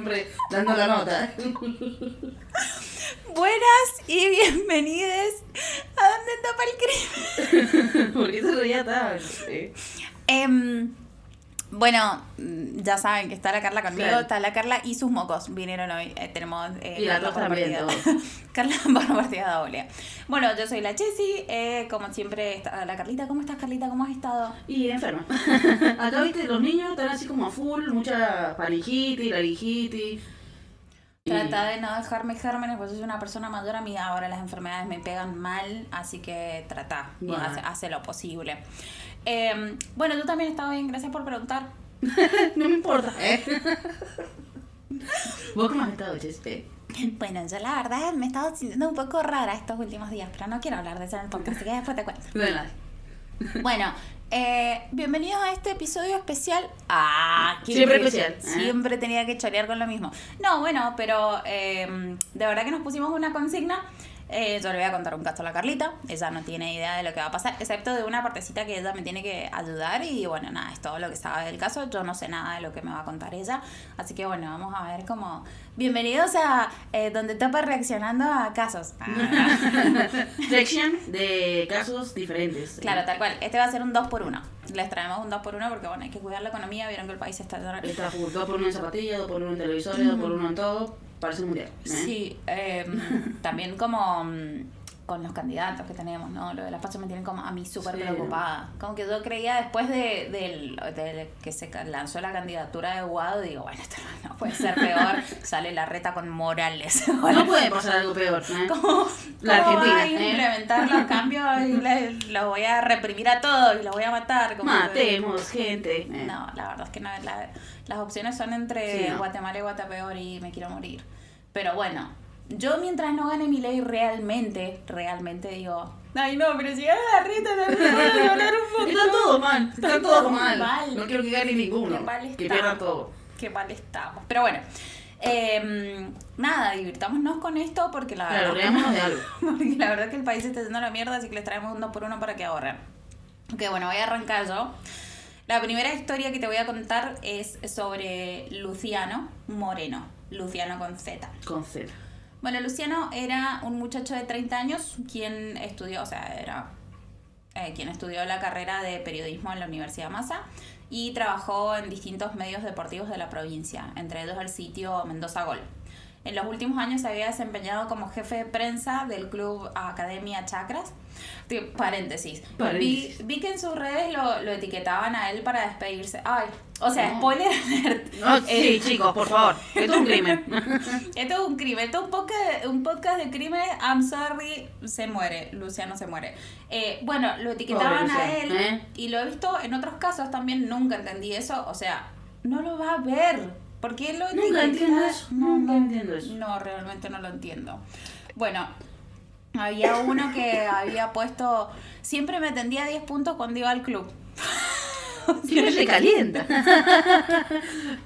Siempre dando la nota. Buenas y bienvenidos a Donde Topa el Crimen. ¿Por qué se reía tanto? Eh, bueno, ya saben que está la Carla conmigo, Claro. está la Carla y sus mocos vinieron hoy. Eh, tenemos eh, Y la también. Carla por partida doble. Bueno, yo soy la Chessy, eh, como siempre está la Carlita. ¿Cómo estás, Carlita? ¿Cómo has estado? Y enferma. Acá, viste, los niños están así como a full, mucha palingitis, laringitis. Trata de no dejarme gérmenes, pues soy una persona mayor, a mí ahora las enfermedades me pegan mal, así que trata, hace lo posible. Em, bueno, tú también estás bien, gracias por preguntar. No me importa. ¿eh? ¿Vos cómo has estado? Eh, Bueno, yo la verdad me he estado sintiendo un poco rara estos últimos días, pero no quiero hablar de eso en el podcast, así que después te cuento. Bueno, Bueno, eh, bienvenidos a este episodio especial. Ah, Siempre especial, ¿eh? Siempre tenía que chorear con lo mismo. No, bueno, pero eh, de verdad que nos pusimos una consigna. Eh, yo le voy a contar un caso a la Carlita. Ella no tiene idea de lo que va a pasar, excepto de una partecita que ella me tiene que ayudar. Y bueno, nada, es todo lo que sabe del caso. Yo no sé nada de lo que me va a contar ella. Así que bueno, vamos a ver como. Bienvenidos a eh, Donde Topa reaccionando a casos. Ah. Reacción de casos diferentes. Claro, tal cual. Este va a ser un 2 por 1 Les traemos un 2 por 1 porque, bueno, hay que cuidar la economía. Vieron que el país está... Está full, dos por uno en zapatillas, dos por uno en televisores, dos por uno en todo. Parece mundial. ¿eh? Sí, eh, también como mm, con los candidatos que tenemos, ¿no? Lo de las pasos me tienen como a mí súper Sí. preocupada. Como que yo creía después de, del- de que se lanzó la candidatura de Guado, digo, bueno, esto no puede ser peor. Sale la reta con Morales. No puede pasar algo peor. ¿eh? ¿Cómo, La cómo va Argentina, a ¿eh? implementar los cambios y los voy a reprimir a todos y los voy a matar? Como que- Matemos gente. ¿eh? No, la verdad es que no. la- las opciones son entre Sí, no. Guatemala y Guatapeor y me quiero morir. Pero bueno, yo mientras no gane mi ley realmente, realmente digo, ay no, pero si gana la reta también voy a ganar un poco. Están todos mal, están todos mal. mal. No quiero que gane ninguno. Qué mal Que pierdan todo. Qué mal estamos. Pero bueno, em, nada, divirtámonos con esto porque la Claro, verdad. de algo. Porque la verdad que el país está a la mierda, así que les traemos un 2 por 1 para que ahorren. Ok, bueno, voy a arrancar yo. La primera historia que te voy a contar es sobre Luciano Moreno. Luciano con Z. Con Z. Bueno, Luciano era un muchacho de 30 años quien estudió, o sea, era eh, quien estudió la carrera de periodismo en la Universidad Massa y trabajó en distintos medios deportivos de la provincia, entre ellos el sitio Mendoza Gol. En los últimos años se había desempeñado como jefe de prensa del club Academia Chacras. Tío, Paréntesis. Paréntesis. Vi, vi que en sus redes lo, lo etiquetaban a él para despedirse. Ay, o sea, No. spoiler alert. No, Eh, sí, chicos, por favor. Esto es un crimen. esto es un crimen, esto es un podcast, un podcast de crimen. I'm sorry, se muere, Luciano se muere. Eh, bueno, lo etiquetaban Pobre a él ¿eh? y lo he visto en otros casos también, nunca entendí eso. O sea, no lo va a ver. ¿Por qué lo Nunca entiendo eso, nunca entiendo eso. No, realmente no lo entiendo. Bueno, había uno que había puesto, siempre me tendía 10 puntos cuando iba al club. Siempre le calienta.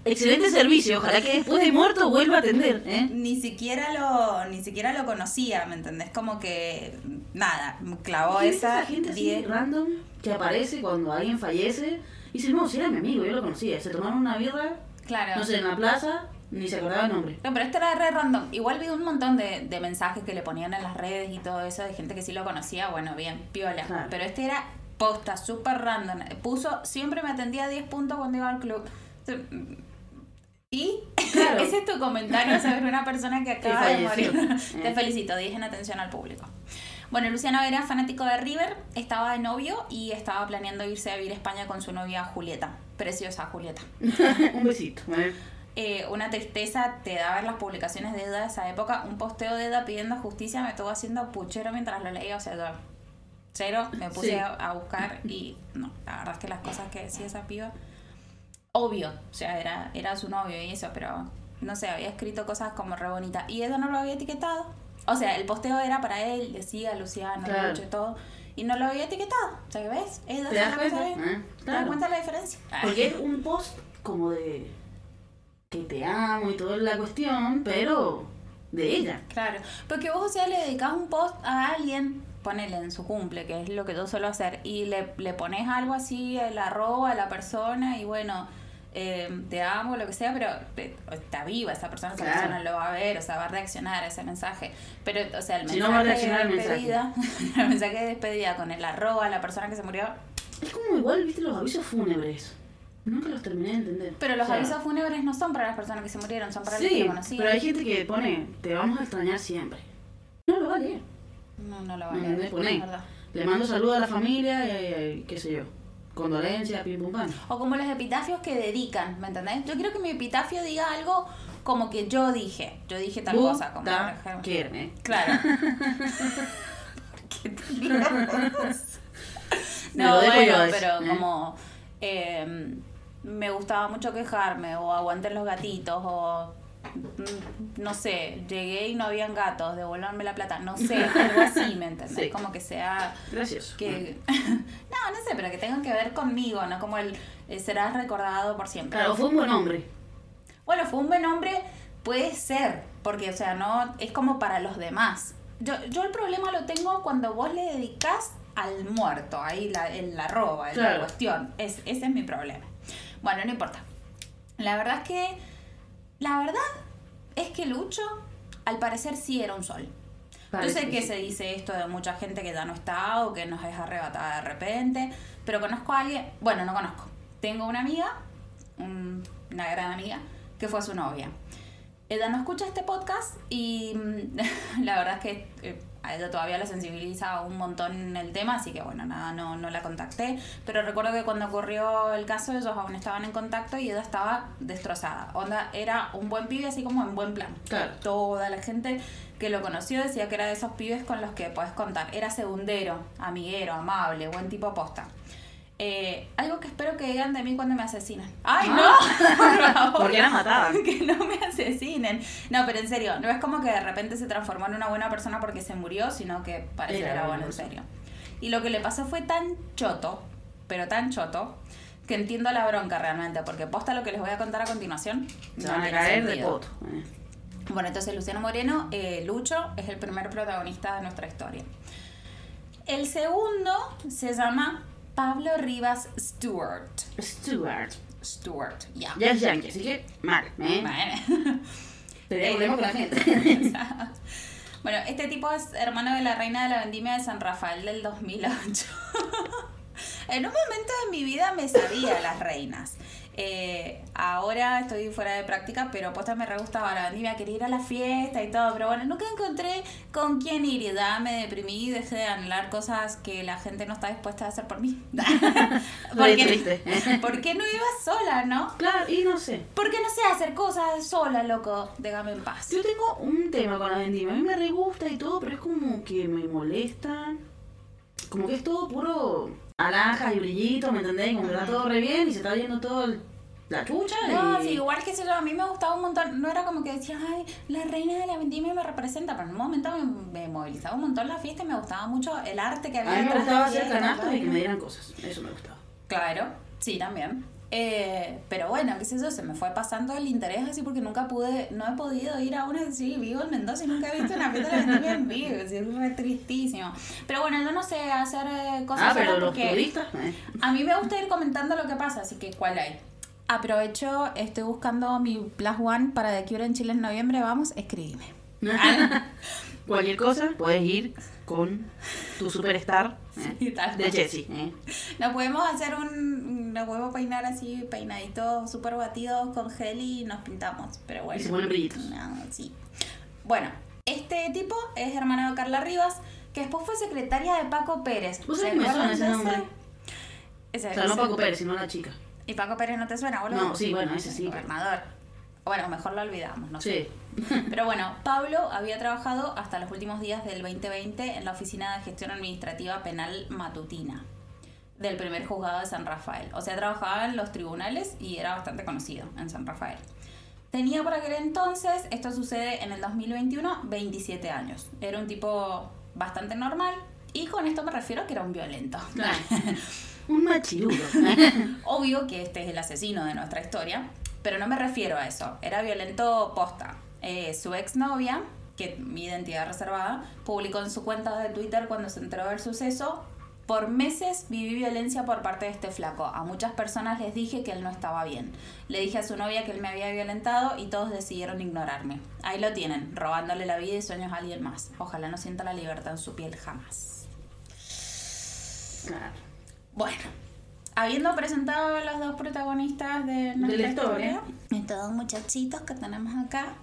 Excelente servicio. Ojalá que después de muerto vuelva a atender. ¿eh? ni siquiera lo ni siquiera lo conocía, ¿me entendés? Como que nada, clavó ¿Qué ves esa esa gente así 10. random que aparece cuando alguien fallece y dice, no, si era mi amigo, yo lo conocía. Se tomaron una birra, Claro. no sé, en la plaza, ni se acordaba el nombre. No, pero este era re random. Igual vi un montón de, de mensajes que le ponían en las redes y todo eso de gente que sí lo conocía. Bueno, bien, piola. Claro. Pero este era posta, súper random. Puso, siempre me atendía 10 puntos cuando iba al club. ¿Y? Claro. Ese es tu comentario sobre una persona que acaba de morir. Eh. Te felicito, 10 en atención al público. Bueno, Luciano era fanático de River, estaba de novio y estaba planeando irse a vivir a España con su novia Julieta. Preciosa Julieta. un besito. ¿eh? Eh, una tristeza te da ver las publicaciones de Eda de esa época. Un posteo de Eda pidiendo justicia me estuvo haciendo puchero mientras lo leía. O sea, yo cero me puse Sí. a, a buscar y no, la verdad es que las cosas que decía esa piba, obvio, o sea, era, era su novio y eso, pero no sé, había escrito cosas como re bonitas y ella no lo había etiquetado. O sea, el posteo era para él, decía Luciano, Claro. Lucho y todo, y no lo había etiquetado. O sea, ¿ves? Ella ¿Te das cuenta? ¿Eh? ¿Te das Claro. cuenta la diferencia? Porque es un post como de que te amo y toda la cuestión, pero de ella. Claro, porque vos, o sea, le dedicás un post a alguien ponele en su cumple, que es lo que yo suelo hacer, y le, le pones algo así, el arroba a la persona, y bueno, eh, te amo, lo que sea, pero eh, está viva esa persona, esa Claro. persona lo va a ver, o sea, va a reaccionar a ese mensaje. Pero, o sea, el Si mensaje no va a reaccionar de al mensaje. despedida, el mensaje de despedida con el arroba a la persona que se murió, Es como igual, viste, los avisos fúnebres. Nunca los terminé de entender. pero los O sea, avisos fúnebres no son para las personas que se murieron, son para los que Sí, lo conocían. pero hay gente que pone, te vamos a extrañar siempre. No lo va a leer. No, no lo ¿Me van a leer, Poné. es verdad. Le mando saludos a la familia y, y- qué sé yo. Condolencias, pim pum pam. O como los epitafios que dedican, ¿me entendés? Yo quiero que mi epitafio diga algo como que yo dije. Yo dije tal cosa, como por ¿eh? Claro. ¿Qué no, bueno, pero ¿eh? como eh, me gustaba mucho quejarme, o aguanté los gatitos, o no sé, llegué y no habían gatos, devolverme la plata, no sé, algo así, ¿me entendés? Sí. Como que sea Gracioso. que no, no sé, pero que tengan que ver conmigo, no como el eh, serás recordado por siempre. Claro, fue un buen hombre. Bueno, fue un buen hombre, puede ser, porque, o sea, no es como para los demás. Yo, yo el problema lo tengo cuando vos le dedicas al muerto, ahí la, en la roba, en la cuestión. Es, ese es mi problema. Bueno, no importa. La verdad es que, la verdad es que Lucho, al parecer sí era un sol. Yo Parece sé que sí. se dice esto de mucha gente que ya no está o que nos es arrebatada de repente, pero conozco a alguien, bueno, no conozco. Tengo una amiga, un- una gran amiga, que fue su novia. Ella no escucha este podcast y mm, la verdad es que eh, a ella todavía la sensibiliza un montón el tema, así que bueno, nada, no, no la contacté. Pero recuerdo que cuando ocurrió el caso, ellos aún estaban en contacto y ella estaba destrozada. Onda, era un buen pibe, así como en buen plan. Claro. Toda la gente que lo conoció decía que era de esos pibes con los que puedes contar. Era segundero, amiguero, amable, buen tipo posta. Eh, algo que espero que digan de mí cuando me asesinen. ¡Ay, no! Por favor. Porque la mataban. que no me asesinen. No, pero en serio, no es como que de repente se transformó en una buena persona porque se murió, sino que parece que Era bueno en serio. Y lo que le pasó fue tan choto, pero tan choto, que entiendo la bronca realmente, porque posta lo que les voy a contar a continuación. Se no van a caer de poto. ¿eh? Bueno, entonces Luciano Moreno, eh, Lucho, es el primer protagonista de nuestra historia. El segundo se llama Pablo Rivas Stewart. Stuart. Stewart, ya. Ya es yankee, así que mal, ¿eh? Bueno. Tenía Eh, con la gente. bueno, este tipo es hermano de la reina de la vendimia de San Rafael del 2008. en un momento de mi vida me sabía las reinas. Eh, ahora estoy fuera de práctica, pero posta me re gustaba la vendimia, quería ir a la fiesta y todo, pero bueno, nunca encontré con quién ir y ya me deprimí y dejé de anhelar cosas que la gente no está dispuesta a hacer por mí. Triste. ¿Por qué no iba sola, no? Claro, y no sé. ¿Por qué no sé hacer cosas sola, loco? Déjame en paz. Yo tengo un tema con la vendimia. A mí me re gusta y todo, pero es como que me molesta. Como que es todo puro alhajas y brillitos, ¿me entendés? Como que está todo re bien y se está yendo todo el- la chucha. No, y... sí, igual que sé yo, a mí me gustaba un montón. No era como que decía, ay, la reina de la vendimia me representa, pero en un momento me, me movilizaba un montón la fiesta y me gustaba mucho el arte que había. A mí me gustaba hacer canastos y que me dieran cosas. Eso me gustaba. Claro, sí, también. Eh, pero bueno, qué sé yo, se me fue pasando el interés así porque nunca pude, no he podido ir a una así, vivo en Mendoza y nunca he visto una fiesta de la vendimia en vivo, así, es re tristísimo. Pero bueno, yo no sé hacer eh, cosas Ah, pero los porque- turistas. eh. A mí me gusta ir comentando lo que pasa, así que ¿cuál hay? Aprovecho, estoy buscando mi Plus One para de aquí en Chile en noviembre, vamos, escribime. Cualquier cosa, puedes ir con tu superstar eh, Sí, de. Jessie. eh. Nos podemos hacer un, nos podemos peinar así, peinaditos súper batidos con gel y nos pintamos, pero bueno. Y se ponen brillitos. No, sí. Bueno, este tipo es hermano de Carla Rivas, que después fue secretaria de Paco Pérez. ¿Vos ¿Se sabés me suena ese nombre? Ese, O sea, no Paco Pérez, sino la chica. ¿Y Paco Pérez no te suena, boludo? No, sí, bueno, ese sí. Gobernador. Bueno, mejor lo olvidamos, no sé. Sí. Pero bueno, Pablo había trabajado hasta los últimos días del 2020 en la Oficina de Gestión Administrativa Penal Matutina del primer juzgado de San Rafael. O sea, trabajaba en los tribunales y era bastante conocido en San Rafael. Tenía por aquel entonces, esto sucede en el 2021, 27 años. Era un tipo bastante normal y con esto me refiero que era un violento. Claro. Un machirulo. Obvio que este es el asesino de nuestra historia, pero no me refiero a eso. Era violento posta. Eh, su exnovia que mi identidad reservada, publicó en su cuenta de Twitter cuando se enteró del suceso. Por meses viví violencia por parte de este flaco. A muchas personas les dije que él no estaba bien. Le dije a su novia que él me había violentado y todos decidieron ignorarme. Ahí lo tienen, robándole la vida y sueños a alguien más. Ojalá no sienta la libertad en su piel jamás. Bueno, habiendo presentado a los dos protagonistas de nuestra la historia. estos dos muchachitos que tenemos acá,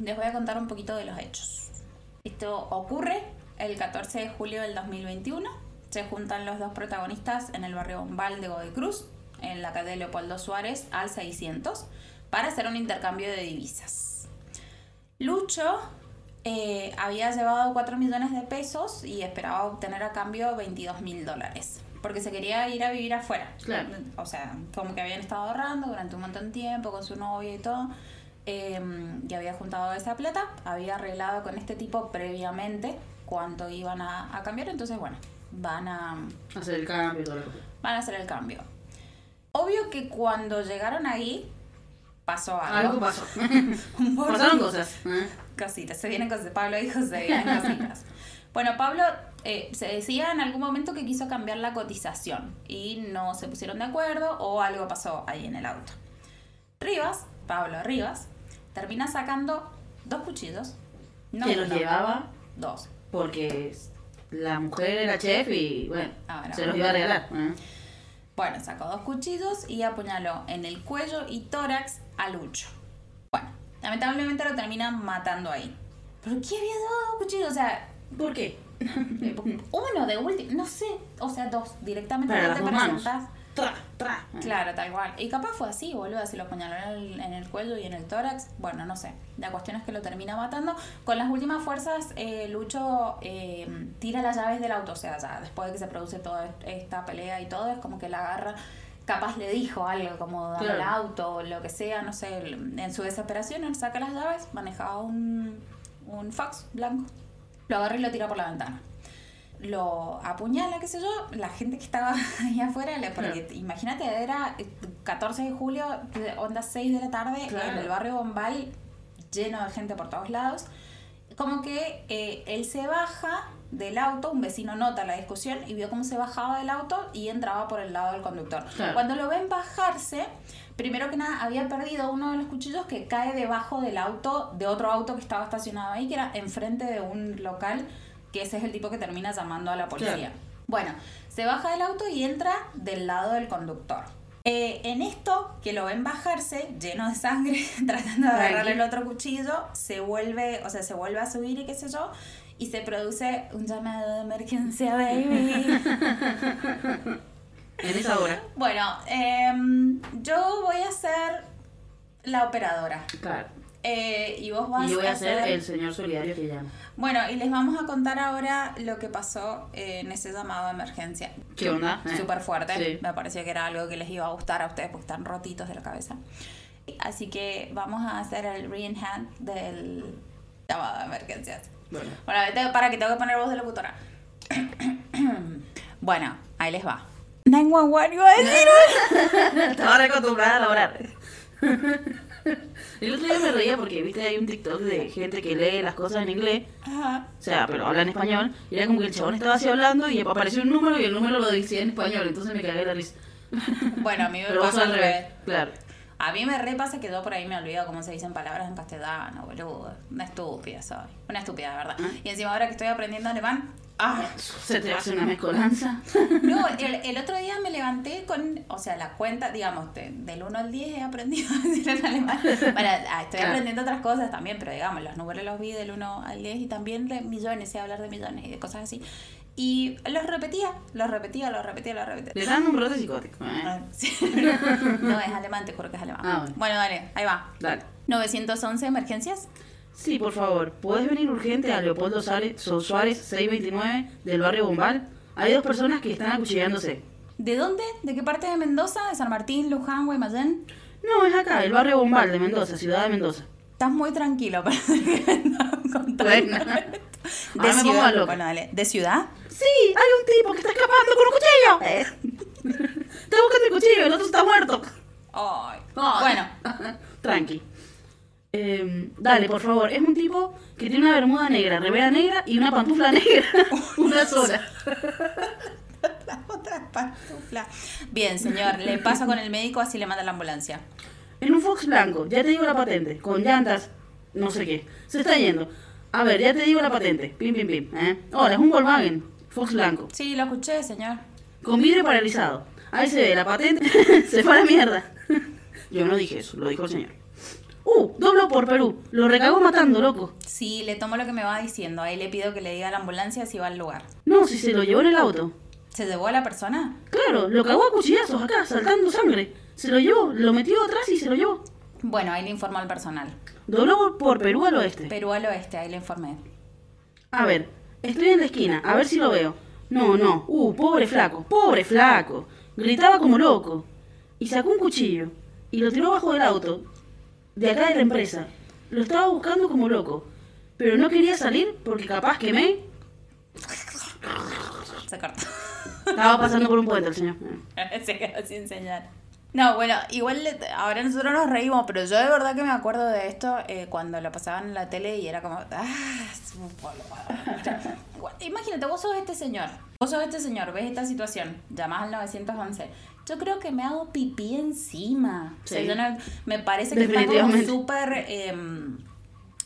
les voy a contar un poquito de los hechos. Esto ocurre el 14 de julio del 2021. Se juntan los dos protagonistas en el barrio Bombal de Godoy Cruz, en la calle Leopoldo Suárez, al 600, para hacer un intercambio de divisas. Lucho eh, había llevado 4 millones de pesos y esperaba obtener a cambio 22 mil dólares. Porque se quería ir a vivir afuera. Claro. O sea, como que habían estado ahorrando durante un montón de tiempo con su novia y todo. eh, y había juntado esa plata. Había arreglado con este tipo previamente cuánto iban a, a cambiar. Entonces, bueno, van a, Hacer el cambio todo van a hacer el cambio. Obvio que cuando llegaron ahí pasó algo. Algo pasó. Pasaron cosas. ¿eh? cositas. Se vienen cosas. Pablo dijo se vienen cositas. Bueno, Pablo eh, se decía en algún momento que quiso cambiar la cotización y no se pusieron de acuerdo o algo pasó ahí en el auto. Rivas, Pablo Rivas, termina sacando dos cuchillos. No que los uno, llevaba Dos. porque la mujer era chef y bueno, Ah, era se los iba a regalar. ¿eh? Bueno, sacó dos cuchillos y apuñaló en el cuello y tórax a Lucho. Bueno, lamentablemente lo terminan matando ahí. ¿Pero qué había dado dos cuchillos? O sea, ¿Por qué? Uno de último, no sé, o sea, dos, directamente Para te presentas. Tra, tra. Claro, tal cual. Y capaz fue así, boludo, si lo apuñaló en el, en el cuello y en el tórax. Bueno, no sé. La cuestión es que lo termina matando. Con las últimas fuerzas, eh, Lucho eh, tira las llaves del auto. O sea, ya después de que se produce toda esta pelea y todo, es como que la agarra. Capaz le dijo algo como dame el Claro. auto o lo que sea, no sé. En su desesperación, él saca las llaves, manejaba un, un Fox blanco, lo agarra y lo tira por la ventana lo apuñala, qué sé yo, la gente que estaba ahí afuera, porque Claro. imagínate, era eh, 14 de julio, onda 6 de la tarde, Claro. en el barrio Bombal, lleno de gente por todos lados. Como que eh, él se baja del auto, un vecino nota la discusión y vio cómo se bajaba del auto y entraba por el lado del conductor. Claro. Cuando lo ven bajarse, primero que nada había perdido uno de los cuchillos que cae debajo del auto, de otro auto que estaba estacionado ahí, que era enfrente de un local, que ese es el tipo que termina llamando a la policía. Claro. Bueno, se baja del auto y entra del lado del conductor. Eh, en esto, que lo ven bajarse, lleno de sangre, tratando de agarrar el otro cuchillo, se vuelve, o sea, se vuelve a subir y qué sé yo, y se produce un llamado de emergencia, baby. En esa hora. bueno, em, yo voy a ser la operadora. Claro. Eh, y vos vas Y yo voy a ser el señor solidario que llama. Bueno, y les vamos a contar ahora lo que pasó eh, en ese llamado de emergencia. ¿Qué onda? Eh. Súper fuerte. Sí. Me pareció que era algo que les iba a gustar a ustedes porque están rotitos de la cabeza. Así que vamos a hacer el re-enhance del de emergencias. Bueno. Bueno, vete, para que tengo que poner voz de locutora. bueno, ahí les va. 911 iba a decir. Estaba re acostumbrada a lograr. El otro día me reía porque, viste, hay un TikTok de gente que lee las cosas en inglés, Ajá. o sea, pero habla en español, y era como que el chabón estaba así hablando y apareció un número y el número lo decía en español, entonces me cagué de la risa. Bueno, a mí me Pero pasa al revés, claro. A mí me repasa que yo por ahí me olvido cómo se dicen palabras en castellano, boludo. Una estúpida soy. Una estúpida, de verdad. Ah. Y encima ahora que estoy aprendiendo alemán. ¡Ah! Se te hace una mezcolanza. No, el, el otro día me levanté con, o sea, la cuenta, digamos, de- del 1 al 10 he aprendido a decir en alemán. Para, ah, estoy Claro. aprendiendo otras cosas también, pero digamos, los números los vi del 1 al 10 y también de millones, sé hablar de millones y de cosas así. Y los repetía, los repetía, los repetía, los repetía. Le dan un brote psicótico, ¿eh? Ah, sí. No, es alemán, te juro que es alemán. Ah, bueno. bueno, dale, ahí va. Dale. 911 emergencias. Sí, por favor, ¿podés venir urgente a Leopoldo Suárez, Suárez 629 del barrio Bombal? Hay dos personas que están acuchillándose. ¿De dónde? ¿De qué parte de Mendoza? ¿De San Martín, Luján, Guaymallén? No, es acá, el barrio Bombal de Mendoza, ciudad de Mendoza. Estás muy tranquilo para contando. Bueno. De Ahora me pongo ciudad. loca. Bueno, dale. ¿De ciudad? Sí, hay un tipo que está escapando con un cuchillo. Está buscando el cuchillo, el otro está muerto. Ay. Bueno, Tranqui. Eh, Dale, por favor. Es un tipo que tiene una bermuda negra, remera negra y una pantufla negra. una sola. La otra pantufla. Bien, señor, le paso con el médico, así le manda la ambulancia. En un Fox blanco, ya te digo la patente, con llantas, no sé qué. Se está yendo. A ver, ya te digo la patente. Pim, pim, pim. ¿eh? Ahora, es un Volkswagen, Fox blanco. Sí, lo escuché, señor. Con vidrio paralizado. Ahí se ve, la patente se fue a la mierda. Yo no dije eso, lo dijo el señor. Uh, doblo por Perú. Lo recagó matando, loco. Sí, le tomo lo que me va diciendo. Ahí le pido que le diga a la ambulancia si va al lugar. No, si se lo llevó en el auto. ¿Se llevó a la persona? Claro, lo cagó a cuchillazos acá, saltando sangre. Se lo llevó, lo metió atrás y se lo llevó. Bueno, ahí le informo al personal. Dobló por Perú al oeste. Perú al oeste, ahí le informé. A ver, estoy en la esquina, a ver si lo veo. No, no, uh, pobre flaco, pobre flaco. Gritaba como loco. Y sacó un cuchillo y lo tiró bajo del auto, de acá de la empresa. Lo estaba buscando como loco. Pero no quería salir porque capaz que me... Se cortó. Estaba pasando por un puente el señor. Se quedó sin señal. No, bueno, igual ahora nosotros nos reímos, pero yo de verdad que me acuerdo de esto eh, cuando lo pasaban en la tele y era como, ah, es un boludo". Igual, Imagínate, vos sos este señor, vos sos este señor, ves esta situación, llamás al 911. Yo creo que me hago pipí encima. O sea, Sí. yo no- me parece que está como súper... em,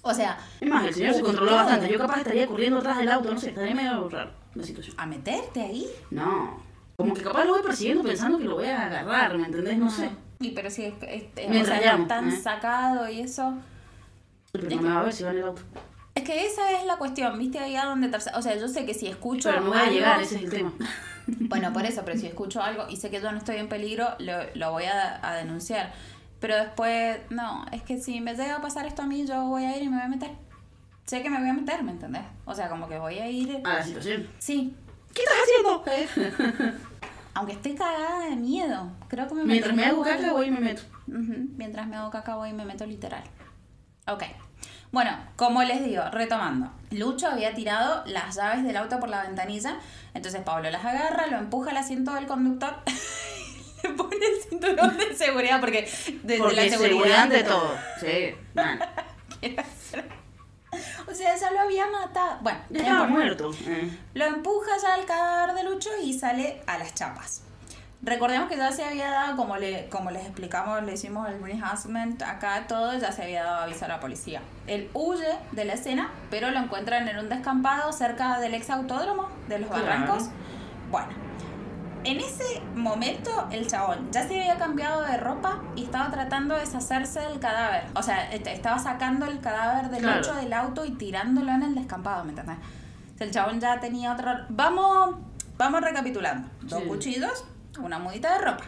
o sea, Es más, el señor se controló bastante. Yo capaz estaría corriendo atrás del auto, no sé, estaría medio raro la situación. a meterte ahí. No. Como que capaz lo voy persiguiendo pensando que lo voy a agarrar, ¿me entendés? No sé. Y pero si es, es- es- Mientras o sea, tan ¿eh? sacado y eso. Pero no me va a ver si va en el auto. Es que esa es la cuestión, ¿viste? Ahí a donde... O sea, yo sé que si escucho Pero no voy a llegar, ese es el tema. Bueno, por eso, pero si escucho algo y sé que yo no estoy en peligro, lo, lo voy a, a denunciar. Pero después, no, es que si me llega a pasar esto a mí, yo voy a ir y me voy a meter. Sé que me voy a meter, ¿me entendés? O sea, como que voy a ir... A la situación. Sí, ¿Qué estás haciendo? aunque esté cagada de miedo, creo que me Mientras me hago caca, voy y me meto. Ujú, Mientras me hago caca voy y me meto literal. Ok. Bueno, como les digo, retomando. Lucho había tirado las llaves del auto por la ventanilla. Entonces Pablo las agarra, lo empuja al asiento del conductor. le pone el cinturón de seguridad porque desde Porque la seguridad, seguridad ante todo. Sí, man. O sea, ya lo había matado. Bueno, Ya estaba importa. muerto. Eh. Lo empuja ya al cadáver de Lucho y sale a las chapas. Recordemos que ya se había dado, como, le, como les explicamos, le hicimos el reharassment acá, todo, ya se había dado aviso a la policía. Él huye de la escena, pero lo encuentran en un descampado cerca del ex autódromo de los Claro. Barrancos. Bueno, en ese momento el chabón ya se había cambiado de ropa y estaba tratando de deshacerse del cadáver. O sea, est- estaba sacando el cadáver de Claro. Del auto y tirándolo en el descampado, ¿me entendés? O sea, el chabón ya tenía otro... Vamos, vamos recapitulando. Dos Sí. cuchillos, una mudita de ropa.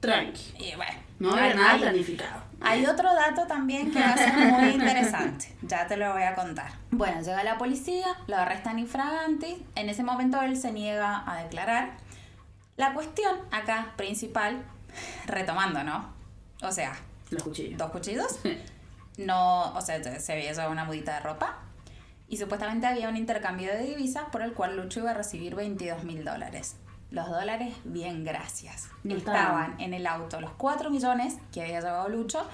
Tranqui. Y bueno, No hay- nada planificado. hay otro dato también que va a ser muy interesante. Ya te lo voy a contar. Bueno, llega la policía, lo arrestan infraganti. En ese momento él se niega a declarar. La cuestión acá principal, retomando, ¿no? O sea, Los cuchillos. dos cuchillos. No, o sea, se había llevado una mudita de ropa. Y supuestamente había un intercambio de divisas por el cual Lucho iba a recibir 22 mil dólares. Los dólares, bien, gracias. No estaban estaban. en el auto los 4 millones que había llevado Lucho,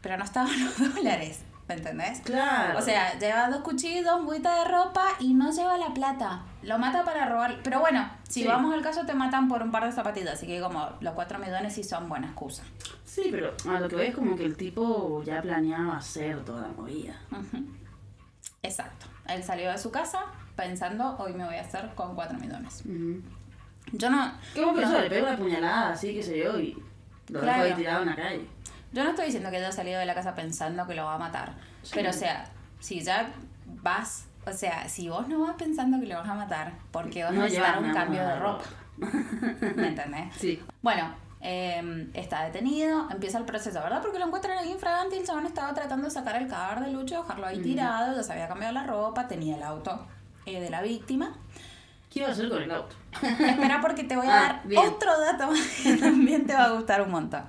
pero no estaban los dólares, ¿me entendés? Claro. O sea, lleva dos cuchillos, muditas de ropa y no lleva la plata. Lo mata para robar. Pero bueno, si Sí. vamos al caso, te matan por un par de zapatillas. Así que como los 4 millones sí son buena excusa. Sí, pero a lo que veo es como que el tipo ya planeaba hacer toda la movida. Exacto. Él salió de su casa pensando, hoy me voy a hacer con 4 millones. Yo no, ¿Cómo que no-? Le pega una puñalada así, qué sé yo, y lo Claro. dejó ahí tirado en la calle. Yo no estoy diciendo que haya salido de la casa pensando que lo va a matar. Pero o sea, si ya vas, o sea, si vos no vas pensando que lo vas a matar, porque vas No a llevas un cambio de ropa. ¿Me entendés? Sí. Bueno, eh, está detenido, empieza el proceso, ¿verdad? Porque lo encuentran ahí infragante y el chabón estaba tratando de sacar el cadáver de Lucho, dejarlo ahí tirado, ya se había cambiado la ropa, tenía el auto eh, de la víctima. ¿Qué iba a hacer con el auto? Espera porque te voy a Ah, dar bien. otro dato que también te va a gustar un montón.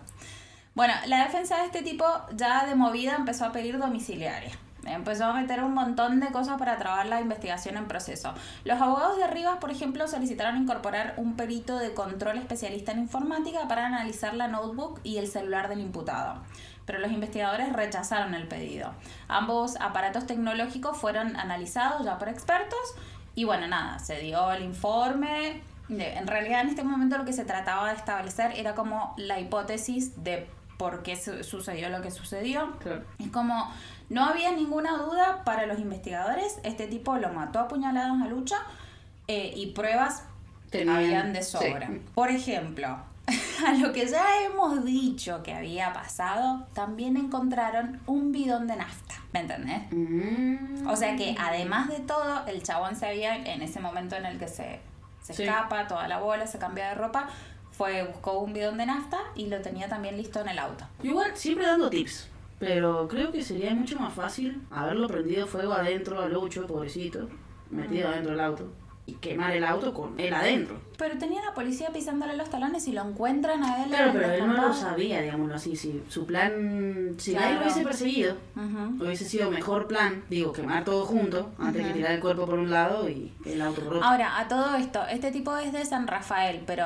Bueno, la defensa de este tipo ya de movida empezó a pedir domiciliaria. empezó a meter un montón de cosas para trabar la investigación en proceso. Los abogados de Rivas, por ejemplo, solicitaron incorporar un perito de control especialista en informática para analizar la notebook y el celular del imputado. Pero los investigadores rechazaron el pedido. Ambos aparatos tecnológicos fueron analizados ya por expertos y bueno, nada, se dio el informe. En realidad en este momento lo que se trataba de establecer era como la hipótesis de por qué sucedió lo que sucedió. Es como, no había ninguna duda para los investigadores, este tipo lo mató a puñaladas a lucha eh, y pruebas habían de sobra. Por ejemplo, a lo que ya hemos dicho que había pasado, también encontraron un bidón de nafta, ¿me entendés? Mm. O sea que además de todo, el chabón se había, en ese momento en el que se, se escapa, toda la bola, se cambia de ropa, fue, buscó un bidón de nafta y lo tenía también listo en el auto. Igual, siempre dando tips. Pero creo que sería mucho más fácil haberlo prendido fuego adentro al Lucho, pobrecito, metido adentro del auto y quemar el auto con él adentro. Pero tenía la policía pisándole los talones y lo encuentran a él. Claro, pero él no lo sabía, digámoslo así. Si su plan, si nadie lo hubiese perseguido, hubiese sido mejor plan, digo, quemar todo junto, antes que tirar el cuerpo por un lado y el auto por otro. Ahora, a todo esto, este tipo es de San Rafael, pero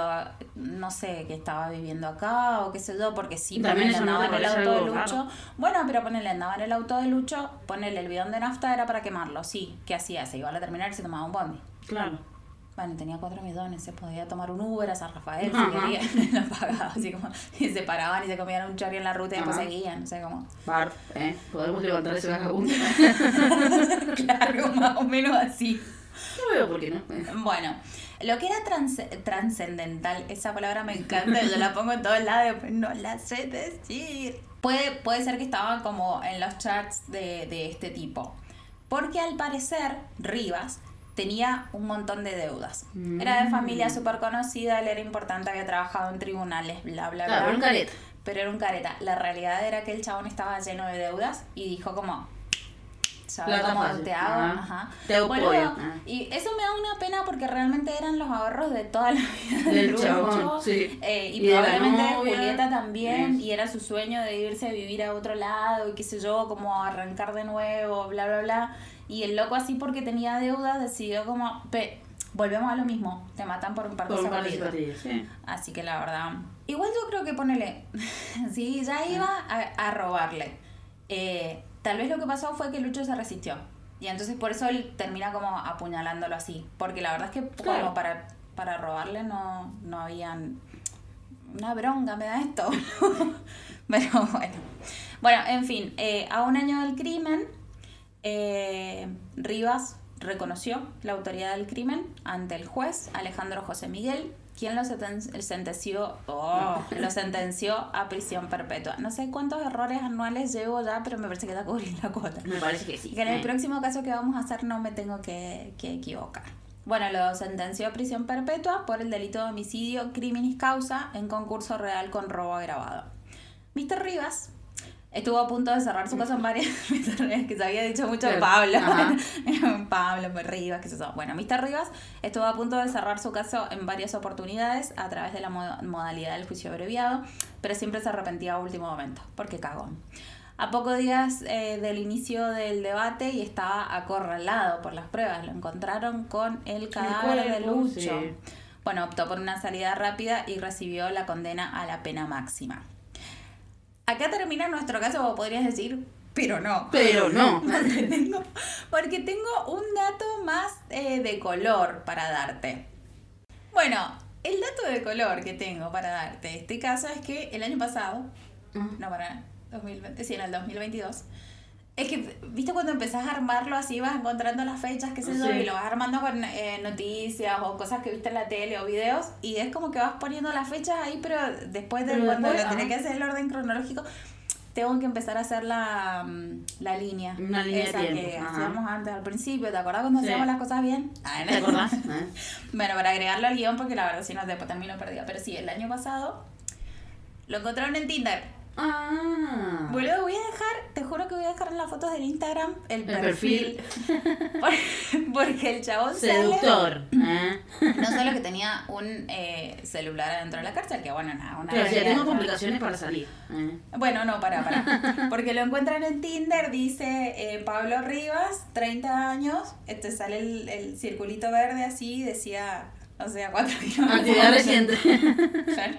no sé que estaba viviendo acá o qué sé yo, porque sí, ponele andaba en el auto de Lucho. Bueno, pero ponele andaba en el auto de Lucho, ponele el bidón de nafta era para quemarlo, sí. ¿Qué hacía? Se iba a terminar y se tomaba un bondi. Claro. Bueno, tenía cuatro millones, se podía tomar un Uber a San Rafael si quería, lo pagaba, así como, y se paraban y se comían un chorri en la ruta y después seguían, no sé cómo. Bar, ¿eh? Podemos levantar ese vagabundo. claro, más o menos así. No veo por qué no. Bueno, lo que era trascendental, esa palabra me encanta, yo la pongo en todos lados, no la sé decir. Puede, puede ser que estaba como en los charts de, de este tipo. Porque al parecer, Rivas tenía un montón de deudas. Era de familia mm. súper conocida, él era importante, había trabajado en tribunales, bla, bla, bla. Pero un careta. Pero era un careta. La realidad era que el chabón estaba lleno de deudas y dijo como... ¿Sabes cómo te hago? Ajá. Te. Y eso me da una pena porque realmente eran los ahorros de toda la vida del chabón. Sí. Eh, y, probablemente Julieta también. Y era su sueño de irse a vivir a otro lado y qué sé yo, como arrancar de nuevo, bla, bla, bla. Y el loco así porque tenía deudas decidió como, volvemos a lo mismo, te matan por un par de zapatillas. Así que la verdad, igual yo creo que ponele, sí, ya iba a, robarle. Eh, tal vez lo que pasó fue que Lucho se resistió. Y entonces por eso él termina como apuñalándolo así. Porque la verdad es que como para, para robarle no, no habían... Una bronca me da esto. Pero bueno. Bueno, en fin, eh, a un año del crimen, eh, Rivas reconoció la autoridad del crimen ante el juez Alejandro José Miguel, quien lo sentenció, oh, lo sentenció a prisión perpetua. No sé cuántos errores anuales llevo ya, pero me parece que está cubrir la cuota. Me parece que sí. Que en el próximo caso que vamos a hacer no me tengo que, que equivocar. Bueno, lo sentenció a prisión perpetua por el delito de homicidio criminis causa en concurso real con robo agravado. Mr. Rivas Estuvo a punto de cerrar su caso en varias que se había dicho mucho Pablo. Pablo Rivas, que se Bueno, Mr. Rivas estuvo a punto de cerrar su caso en varias oportunidades a través de la modalidad del juicio abreviado, pero siempre se arrepentía a último momento, porque cagó. A pocos días eh, del inicio del debate y estaba acorralado por las pruebas, lo encontraron con el cadáver de Lucho. Bueno, optó por una salida rápida y recibió la condena a la pena máxima. Acá termina nuestro caso, vos podrías decir, pero no. Pero no. porque tengo un dato más eh, de color para darte. Bueno, el dato de color que tengo para darte este caso es que el año pasado, no para 2020, sí, en el 2022, es que, ¿viste cuando empezás a armarlo así, vas encontrando las fechas, qué sé yo, y lo vas armando con eh, noticias o cosas que viste en la tele o videos, y es como que vas poniendo las fechas ahí, pero después de cuando lo tenés que hacer el orden cronológico, tengo que empezar a hacer la, mm, la línea. Una línea esa que hacíamos antes al principio, ¿te acuerdas cuando hacíamos las cosas bien? Ah, ¿Te acordás? bueno, para agregarlo al guion, porque la verdad si no, después termino perdida. Pero sí, el año pasado lo encontraron en Tinder Ah. Boludo, voy a dejar, te juro que voy a dejar en las fotos del Instagram el, El perfil. Por- Porque el chabón Seductor. ¿eh? No solo que tenía un eh, celular adentro de la cárcel, que bueno, nada, una si ya tengo complicaciones para salir. ¿eh? Bueno, no, para, para. Porque lo encuentran en Tinder, dice eh, Pablo Rivas, 30 años, este sale el, el circulito verde así, decía, o sea, cuatro kilómetros. Actividad reciente. Claro.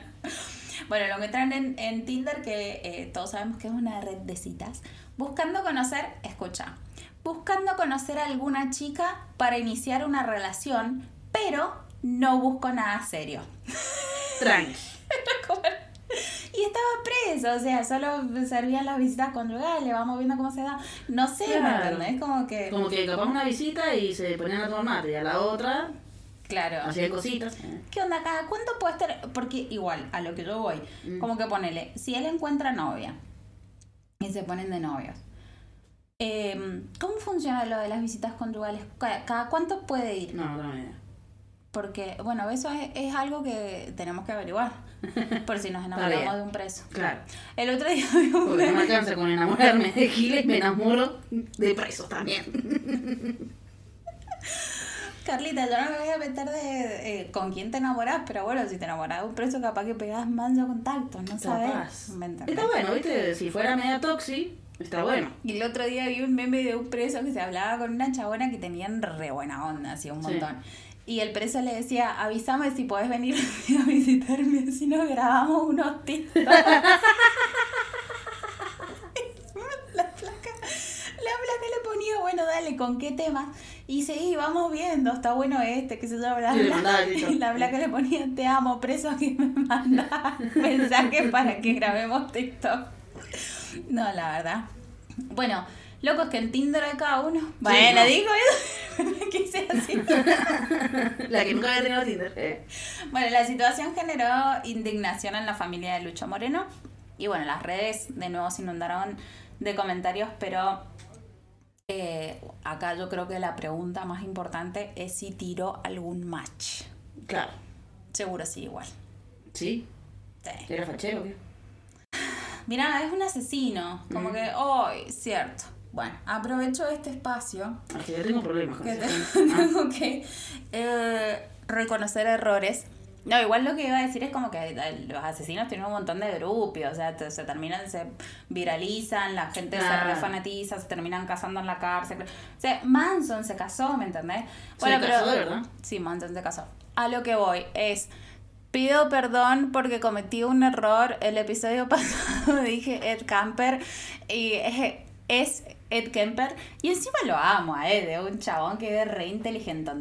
Bueno, lo encuentran en, en Tinder, que eh, todos sabemos que es una red de citas. Buscando conocer, escucha, buscando conocer a alguna chica para iniciar una relación, pero no busco nada serio. Tranqui. Y estaba preso, o sea, solo servían las visitas conyugales, vamos viendo cómo se da. No sé, ¿me Claro. entendés? Como que. Como que capaz una visita y se ponían a tomar mate. Y a la otra Claro. hacían cositas. ¿Qué onda acá? ¿Cuánto puede estar? Porque igual, a lo que yo voy, Mm. como que ponele, si él encuentra novia y se ponen de novios, eh, ¿cómo funciona lo de las visitas conyugales? ¿Cada, cada cuánto puede ir? No, no idea. Porque, bueno, eso es, es algo que tenemos que averiguar. Por si nos enamoramos de un preso. Claro. El otro día vi un Porque no me con enamorarme de giles, me enamoro de presos también. Carlita, yo no me voy a meter de eh, con quién te enamorás, pero bueno, si te enamorás de un preso, capaz que pegás manso contacto, no sabes. Está bueno, ¿viste? Si fuera media toxi, está bueno. Y el otro día vi un meme de un preso que se hablaba con una chabona que tenían re buena onda, así un Sí. montón. Y el preso le decía, avísame si podés venir a visitarme, si nos grabamos unos TikTok. la placa, la bueno, dale, ¿con qué tema? Y seguí, vamos viendo, está bueno este, que se llama bla, bla. el. Y la placa le ponía, te amo, preso, que me manda mensajes para que grabemos TikTok. No, la verdad. Bueno, loco, es que en Tinder hay cada uno. Bueno, no. digo eso. Quise así. La que nunca había tenido Tinder. Eh. Bueno, la situación generó indignación en la familia de Lucho Moreno. Y bueno, las redes de nuevo se inundaron de comentarios, pero eh, acá yo creo que la pregunta más importante es si tiró algún match. Claro. Seguro sí, igual. ¿Sí? Sí. ¿Era fachero? Mirá, es un asesino. Como Mm. que, hoy, cierto. Bueno, aprovecho este espacio Es que yo tengo problemas con que eso. te- Ah, tengo que eh, reconocer errores. No, igual lo que iba a decir es como que eh, los asesinos tienen un montón de grupos, o sea, se terminan, se viralizan, la gente se Claro. refanatiza, se terminan casando en la cárcel. O sea, Manson se casó, ¿me entendés? Se casó, ¿de verdad? Sí, Manson se casó. A lo que voy es, pido perdón porque cometí un error. El episodio pasado dije Ed Camper y es, es Ed Kemper. Y encima lo amo a Ed, un chabón que es re inteligente.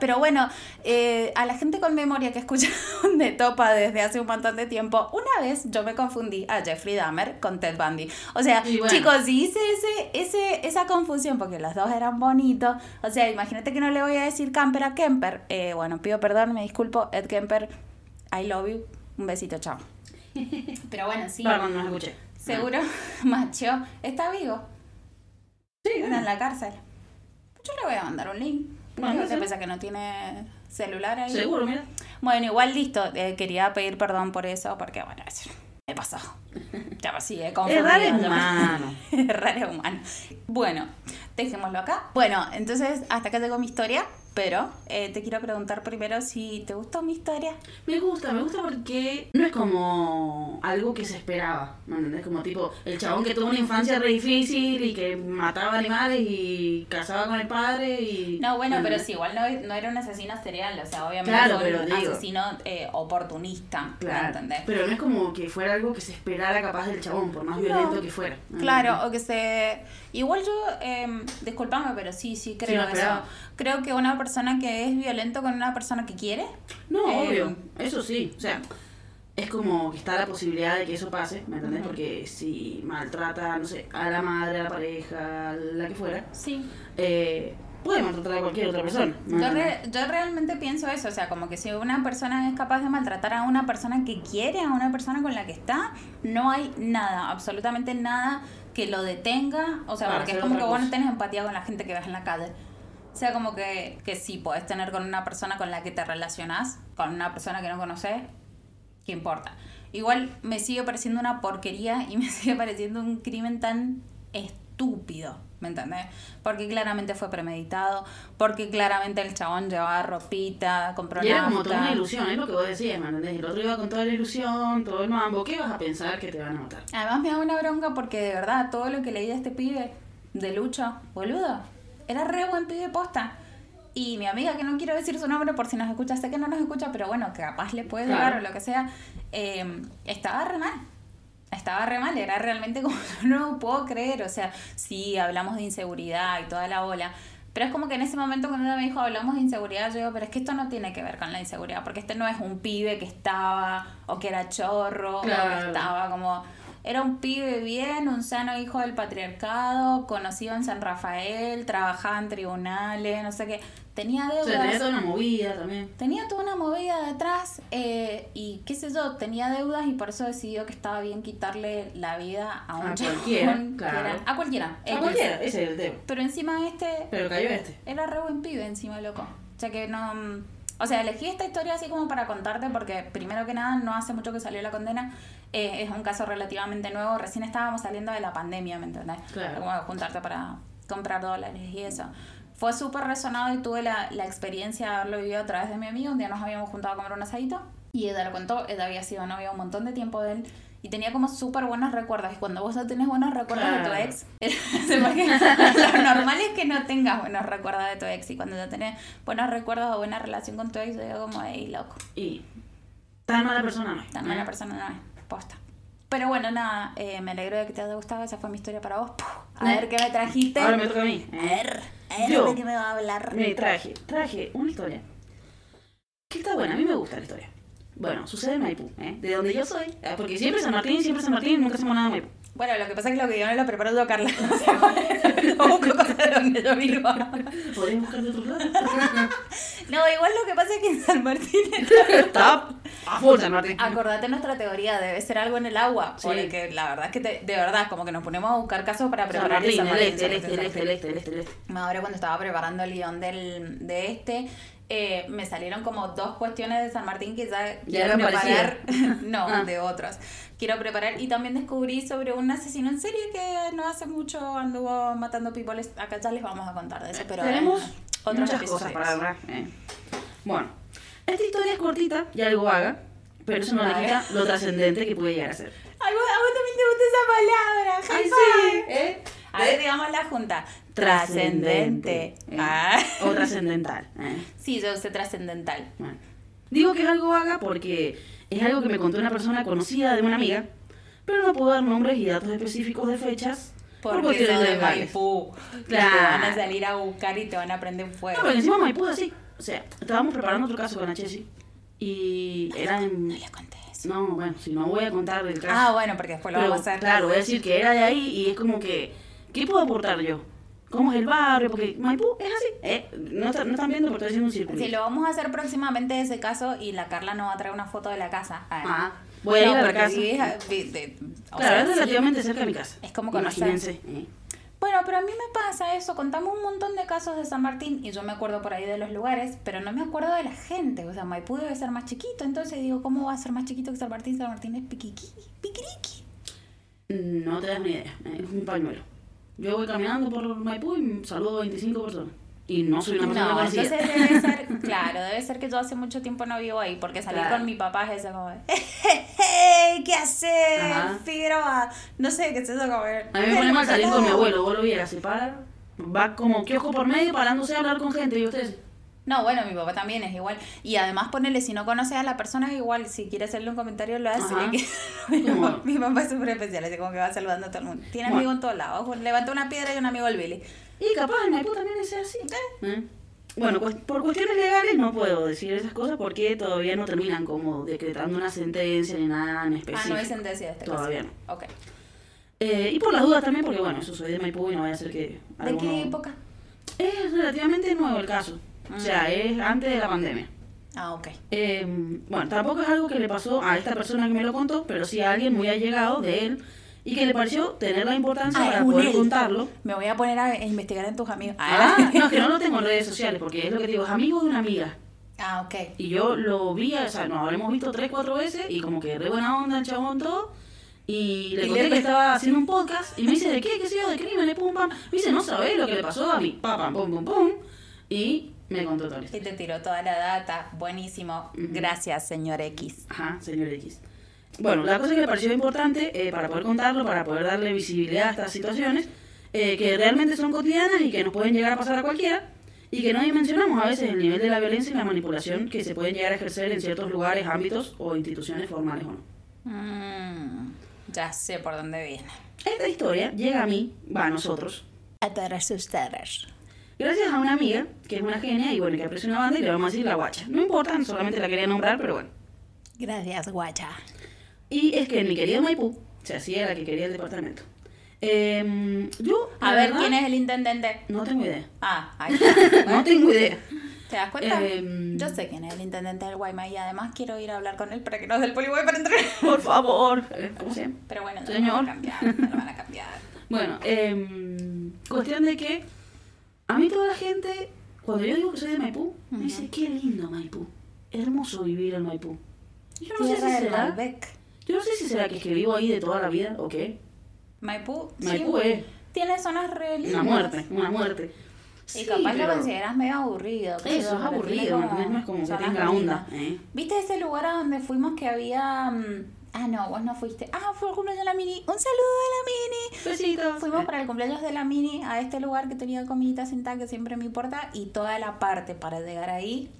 Pero bueno, eh, a la gente con memoria que escucha de Topa desde hace un montón de tiempo, una vez yo me confundí a Jeffrey Dahmer con Ted Bundy. O sea, bueno. chicos, si hice ese, ese, esa confusión porque los dos eran bonitos, o sea, imagínate que no le voy a decir Camper a Kemper. Eh, bueno, pido perdón, me disculpo. Ed Kemper, I love you. Un besito, chao. Pero bueno, sí. Perdón, no escuché. Seguro, macho, está vivo. Sí, Está en la cárcel. Yo le voy a mandar un link. Bueno, ¿Te sí. que no tiene celular ahí? Seguro, mira. Bueno, igual listo. eh, quería pedir perdón por eso, porque bueno, eso me pasó. Ya sí, he confundido. Errar es humano. Errar es humano. Bueno, dejémoslo acá. Bueno, entonces hasta acá tengo mi historia, pero eh, te quiero preguntar primero si te gustó mi historia. Me gusta, me gusta porque no es como algo que se esperaba, ¿me entendés? Como tipo el chabón que tuvo una infancia re difícil y que mataba animales y casaba con el padre y... No, bueno, ¿me pero sí, igual no, no era un asesino serial, o sea, obviamente Claro, fue un digo. asesino eh, oportunista, ¿me Claro, entendés? pero no es como que fuera algo que se esperara capaz del chabón, por más No. violento que fuera. ¿me Claro, o que se... Igual yo, eh, disculpame, pero sí, sí creo lo eso. Creo que una persona que es violento con una persona que quiere... No, Eh, obvio, eso sí, o sea, es como que está la posibilidad de que eso pase, ¿me entendés? Ujú. Porque si maltrata, no sé, a la madre, a la pareja, a la que fuera, Sí. eh, puede maltratar a cualquier otra persona. ¿me Yo, re- yo realmente pienso eso, o sea, como que si una persona es capaz de maltratar a una persona que quiere, a una persona con la que está, no hay nada, absolutamente nada que lo detenga, o sea, Para porque es como que vos no tenés empatía con la gente que ves en la calle. O sea, como que, que sí, podés tener con una persona con la que te relacionás, con una persona que no conoces, ¿qué importa? igual me sigue pareciendo una porquería y me sigue pareciendo un crimen tan estúpido. ¿Me entendés? Porque claramente fue premeditado, porque claramente el chabón llevaba ropita, compró Y era como toda una ilusión, es lo que vos decías, ¿me entendés? El otro iba con toda la ilusión, todo el mambo, ¿qué vas a pensar que te van a matar? Además me da una bronca porque de verdad todo lo que leí de este pibe, de Lucho, boludo, era re buen pibe posta. Y mi amiga, que no quiero decir su nombre por si nos escucha, sé que no nos escucha, pero bueno, que capaz le puede Claro. dar o lo que sea, eh, estaba re mal. Estaba re mal, era realmente como yo no lo puedo creer. O sea, sí, hablamos de inseguridad y toda la bola. Pero es como que en ese momento cuando ella me dijo hablamos de inseguridad, yo digo, pero es que esto no tiene que ver con la inseguridad, porque este no es un pibe que estaba, o que era chorro, o que Claro. estaba como... Era un pibe bien, un sano hijo del patriarcado, conocido en San Rafael, trabajaba en tribunales, no sé qué. Tenía O deudas. sea, tenía toda una movida también. Tenía toda una movida detrás eh, y qué sé yo, tenía deudas y por eso decidió que estaba bien quitarle la vida a un A cualquiera, claro. era- a cualquiera. A cualquiera, ese es el tema. Pero encima este Pero cayó este. era re buen pibe encima, loco. O sea que no... O sea, elegí esta historia así como para contarte porque primero que nada no hace mucho que salió la condena. eh, es un caso relativamente nuevo. Recién estábamos saliendo de la pandemia, ¿me entendés? Claro. Como juntarte para comprar dólares y eso. Fue súper resonado y tuve la, la experiencia de haberlo vivido a través de mi amigo. Un día nos habíamos juntado a comer un asadito y ella lo contó. Ella había sido novia un montón de tiempo de él y tenía como súper buenos recuerdos. Y cuando vos no tenés buenos recuerdos de tu ex, lo normal es que no tengas buenos recuerdos de tu ex. Y cuando ya tenés buenos recuerdos o buena relación con tu ex, yo digo como, hey, loco, Y tan mala persona no es. tan ¿eh? mala persona no es, posta. Pero bueno, nada, eh, me alegro de que te haya gustado. Esa fue mi historia para vos. Puh, A ¿Eh? ver qué me trajiste. Ahora me toca a mí. A ¿eh? ver, a ver Yo. de qué me va a hablar. Me traje, traje una historia. Que está buena, a mí me gusta la historia. Bueno, sucede en Maipú, ¿eh? De donde yo soy. eh, Porque siempre San Martín, siempre San Martín, nunca hacemos nada en Maipú. Bueno, lo que pasa es que lo que yo no lo preparo yo, Carla. O sea, no busco cosas de donde yo vivo. ¿Podés buscar de otro lado? No, igual lo que pasa es que en San Martín Está a full San Martín. Acordate nuestra teoría, debe ser algo en el agua. Sí. Porque la verdad es que te- de verdad, como que nos ponemos a buscar casos para San preparar el Martín, San el Martín, este, el San este, el Martín, este, el este, el este, el este. Ahora cuando estaba preparando el guion del, de este, eh, me salieron como dos cuestiones de San Martín que ya, quiero eran preparar. no, Ah. de otros. Quiero preparar. Y también descubrí sobre un asesino en serie que no hace mucho anduvo matando pipoles. Acá ya les vamos a contar de eso, pero Tenemos muchas episodios. cosas para hablar. ¿eh? Bueno, esta historia es cortita y algo vaga, pero eso no le quita lo trascendente que puede llegar a ser. Ay, vos- a vos también te gusta esa palabra. high five. ¿eh? A ver, digamos la junta. Trascendente. ¿eh? Ah. O trascendental. ¿eh? Sí, yo usé trascendental. Bueno. Digo que es algo vaga porque es algo que me contó una persona conocida de una amiga, pero no puedo dar nombres y datos específicos de fechas por Porque cuestiones sos de. Maipú. Claro. Te van a salir a buscar y te van a prender fuego. No, porque encima Maipú es así. O sea, estábamos preparando otro caso con la Chessy y era en... No le conté eso. No, bueno, si no voy a contar el caso. Ah, bueno, porque después lo Pero, vamos a hacer. Claro, voy a decir que era de ahí y es como que, ¿qué puedo aportar yo? ¿Cómo es el barrio? Porque Maipú es así. ¿eh? No, está- no están viendo porque estoy haciendo un círculo. Sí, lo vamos a hacer próximamente ese caso y la Carla nos va a traer una foto de la casa. Ah, voy a ir a la casa. de- Claro, sea, es relativamente cerca de mi casa. Es como conocer. Imagínense. ¿eh? Bueno, pero a mí me pasa eso. Contamos un montón de casos de San Martín y yo me acuerdo por ahí de los lugares, pero no me acuerdo de la gente. O sea, Maipú debe ser más chiquito. Entonces digo, ¿cómo va a ser más chiquito que San Martín? San Martín es piquiqui, piquiriqui. No te das ni idea. Es un pañuelo. Yo voy caminando por Maipú y saludo a 25 personas. Y no soy una persona No, conocida. entonces debe ser, claro, debe ser que yo hace mucho tiempo no vivo ahí, porque salir Claro. con mi papá es eso como, "Hey, ¿qué haces. Figueroa? No sé, ¿qué es eso como? A mí me pone mal salir con mi abuelo. Vos lo vieras, se para, va como kiosco por medio parándose a hablar con gente. ¿Y ustedes? No, bueno, mi papá también es igual. Y además ponele, si no conoces a la persona es igual, si quiere hacerle un comentario lo hace. Que- mi, papá, mi papá es súper especial, así como que va saludando a todo el mundo. Tiene Bueno. amigos en todos lados. Levanta una piedra y un amigo el Billy. Y capaz en Maipú también es así. ¿Eh? Bueno, pues, por cuestiones legales no puedo decir esas cosas porque todavía no terminan como decretando una sentencia ni nada en Ah, específico. no hay sentencia de este Todavía caso. Ok. Eh, y por las dudas también, porque bueno, eso soy de Maipú y no vaya a ser que. ¿De alguno- qué época? Es relativamente nuevo el caso. O sea, es antes de la pandemia. Ah, ok. Eh, bueno, tampoco es algo que le pasó a esta persona que me lo contó, pero sí a alguien muy allegado de él y que le pareció tener la importancia Ah, para poder él. contarlo. Me voy a poner a investigar en tus amigos. Ah, no, es que no lo tengo en redes sociales, porque es lo que te digo, es amigo de una amiga. Ah, ok. Y yo lo vi, o sea, nos habremos visto tres, cuatro veces y como que re buena onda el chabón todo. Y le Y conté le- que estaba haciendo un podcast y me dice, ¿de qué? ¿Qué sé yo? ¿De crímenes? Pum, pam. Me dice, ¿no sabés lo que le pasó a mí? Pam, pam, pum, pum, pum. Y me contó toda la Y te tiró toda la data. Buenísimo. Ujú. Gracias, señor X. Ajá, señor X. Bueno, la cosa que le pareció importante eh, para poder contarlo, para poder darle visibilidad a estas situaciones, eh, que realmente son cotidianas y que nos pueden llegar a pasar a cualquiera, y que no dimensionamos a veces el nivel de la violencia y la manipulación que se pueden llegar a ejercer en ciertos lugares, ámbitos o instituciones formales o no. Mm, ya sé por dónde viene. Esta historia llega a mí, va a nosotros, A todas ustedes. Gracias a una amiga, que es una genia y bueno, que aprecia una banda y le vamos a decir la guacha. No importa, solamente la quería nombrar, pero bueno. Gracias, guacha. Y es que en mi querido Maipú, se hacía la que quería el departamento. Em, yo, A ver, verdad, ¿quién es el intendente? No tengo idea. Ah, ahí está. No tengo idea. ¿Te das cuenta? Em, Yo sé quién es el intendente del Guayma y además quiero ir a hablar con él para que nos dé el poliboy para entrar. Por favor. Eh, ¿Cómo se llama? Pero bueno, no lo Señor. van a cambiar. No lo van a cambiar. Bueno, em, cuestión de que a mí toda la gente, cuando yo digo que soy de Maipú, me dice, qué lindo Maipú. Hermoso vivir en Maipú. Yo no sé si será. Yo no sé si será que es que vivo ahí de toda la vida o qué. Maipú. Maipú sí, es Tiene zonas re lindas. una muerte, una muerte. Y Sí, capaz lo consideras medio aburrido. Eso es aburrido, ¿me entendés? No es como que tenga onda. ¿eh? ¿Viste ese lugar a donde fuimos que había... mm, Ah, no, vos no fuiste. Ah, fue el cumpleaños de la Mini. Un saludo de la Mini. Besitos. Fuimos para el cumpleaños de la Mini a este lugar que tenía comidita sentada que siempre me importa y toda la parte para llegar ahí,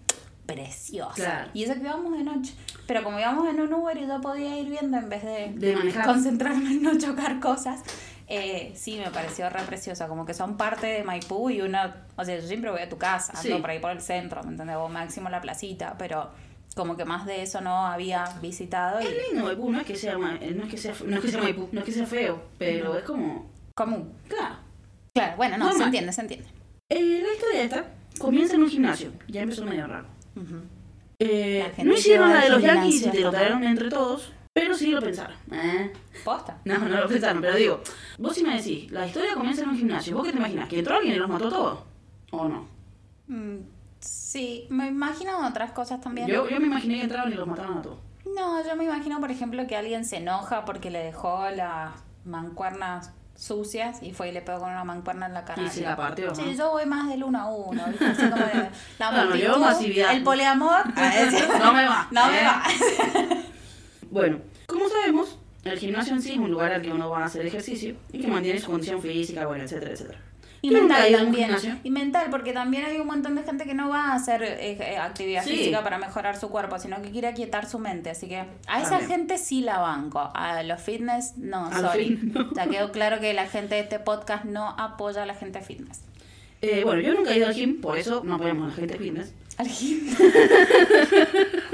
preciosa. Claro. Y eso que íbamos de noche. Pero como íbamos en un Uber y yo podía ir viendo en vez de, De concentrarme en no chocar cosas, eh, sí me pareció re preciosa. Como que son parte de Maipú y uno, o sea, yo siempre voy a tu casa, ando por ahí por el centro, ¿me entiendes? O máximo la placita, pero como que más de eso no había visitado y Es lindo Maipú, no es que sea, no es que sea, no es que sea Maipú, no es que sea feo, pero es como, común. claro. Claro, bueno, no, se entiende, se entiende. Eh, la historia esta comienza en un gimnasio, ya empezó medio raro. Ujú. Eh, no hicieron la de los yankees y te lo trajeron entre todos, pero sí lo pensaron. Eh, Posta. No, no lo pensaron, pero digo, vos si me decís, la historia comienza en un gimnasio, ¿vos qué te imaginas? ¿Que entró alguien y los mató todos? ¿O no? Mm, sí, me imagino otras cosas también. Yo, yo me imaginé que entraron y los mataron a todos. No, yo me imagino, por ejemplo, que alguien se enoja porque le dejó las mancuernas sucias y fue y le pegó con una mancuerna en la cara. Y se la partió, ¿no? Sí, yo voy más del uno a uno, ¿viste? Así como de la Bueno, multitud, yo masividad. el poliamor. a ese- No me va. No me ¿eh? va. Bueno, como sabemos, el gimnasio en sí es un lugar al que uno va a hacer ejercicio y que mantiene su condición física, bueno, etcétera, etcétera. Y mental también. gimnasio. Y mental, porque también hay un montón de gente que no va a hacer eh, eh, actividad Sí. física para mejorar su cuerpo, sino que quiere aquietar su mente. Así que a esa También. gente sí la banco. A los fitness, no, A los sorry. fit- no. Ya quedó claro que la gente de este podcast no apoya a la gente fitness. Eh, bueno, yo nunca he ido al gym, por eso no apoyamos a la gente fitness. Al gym.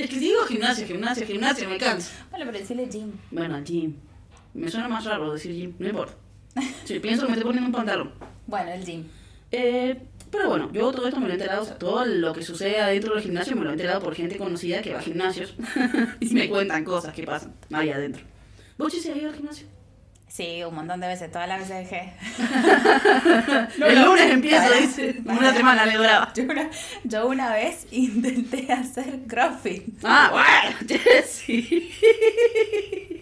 Es que si digo gimnasio, gimnasio, gimnasio, me canso. Bueno, pero decirle gym. Bueno, gym. Me suena más raro decir gym, no importa. Si pienso que me estoy poniendo un pantalón. Bueno, el gym. Eh, pero bueno, yo todo esto me lo he enterado, o sea, todo lo que sucede adentro del gimnasio me lo he enterado por gente conocida que va a gimnasios y me cuentan cosas que pasan ahí adentro. ¿Vos sí se has ido al gimnasio? Sí, un montón de veces, todas las veces dejé. el lunes empiezo, dice. Una semana le duraba. Yo una, yo una vez intenté hacer crossfit. Ah, bueno, Jessy.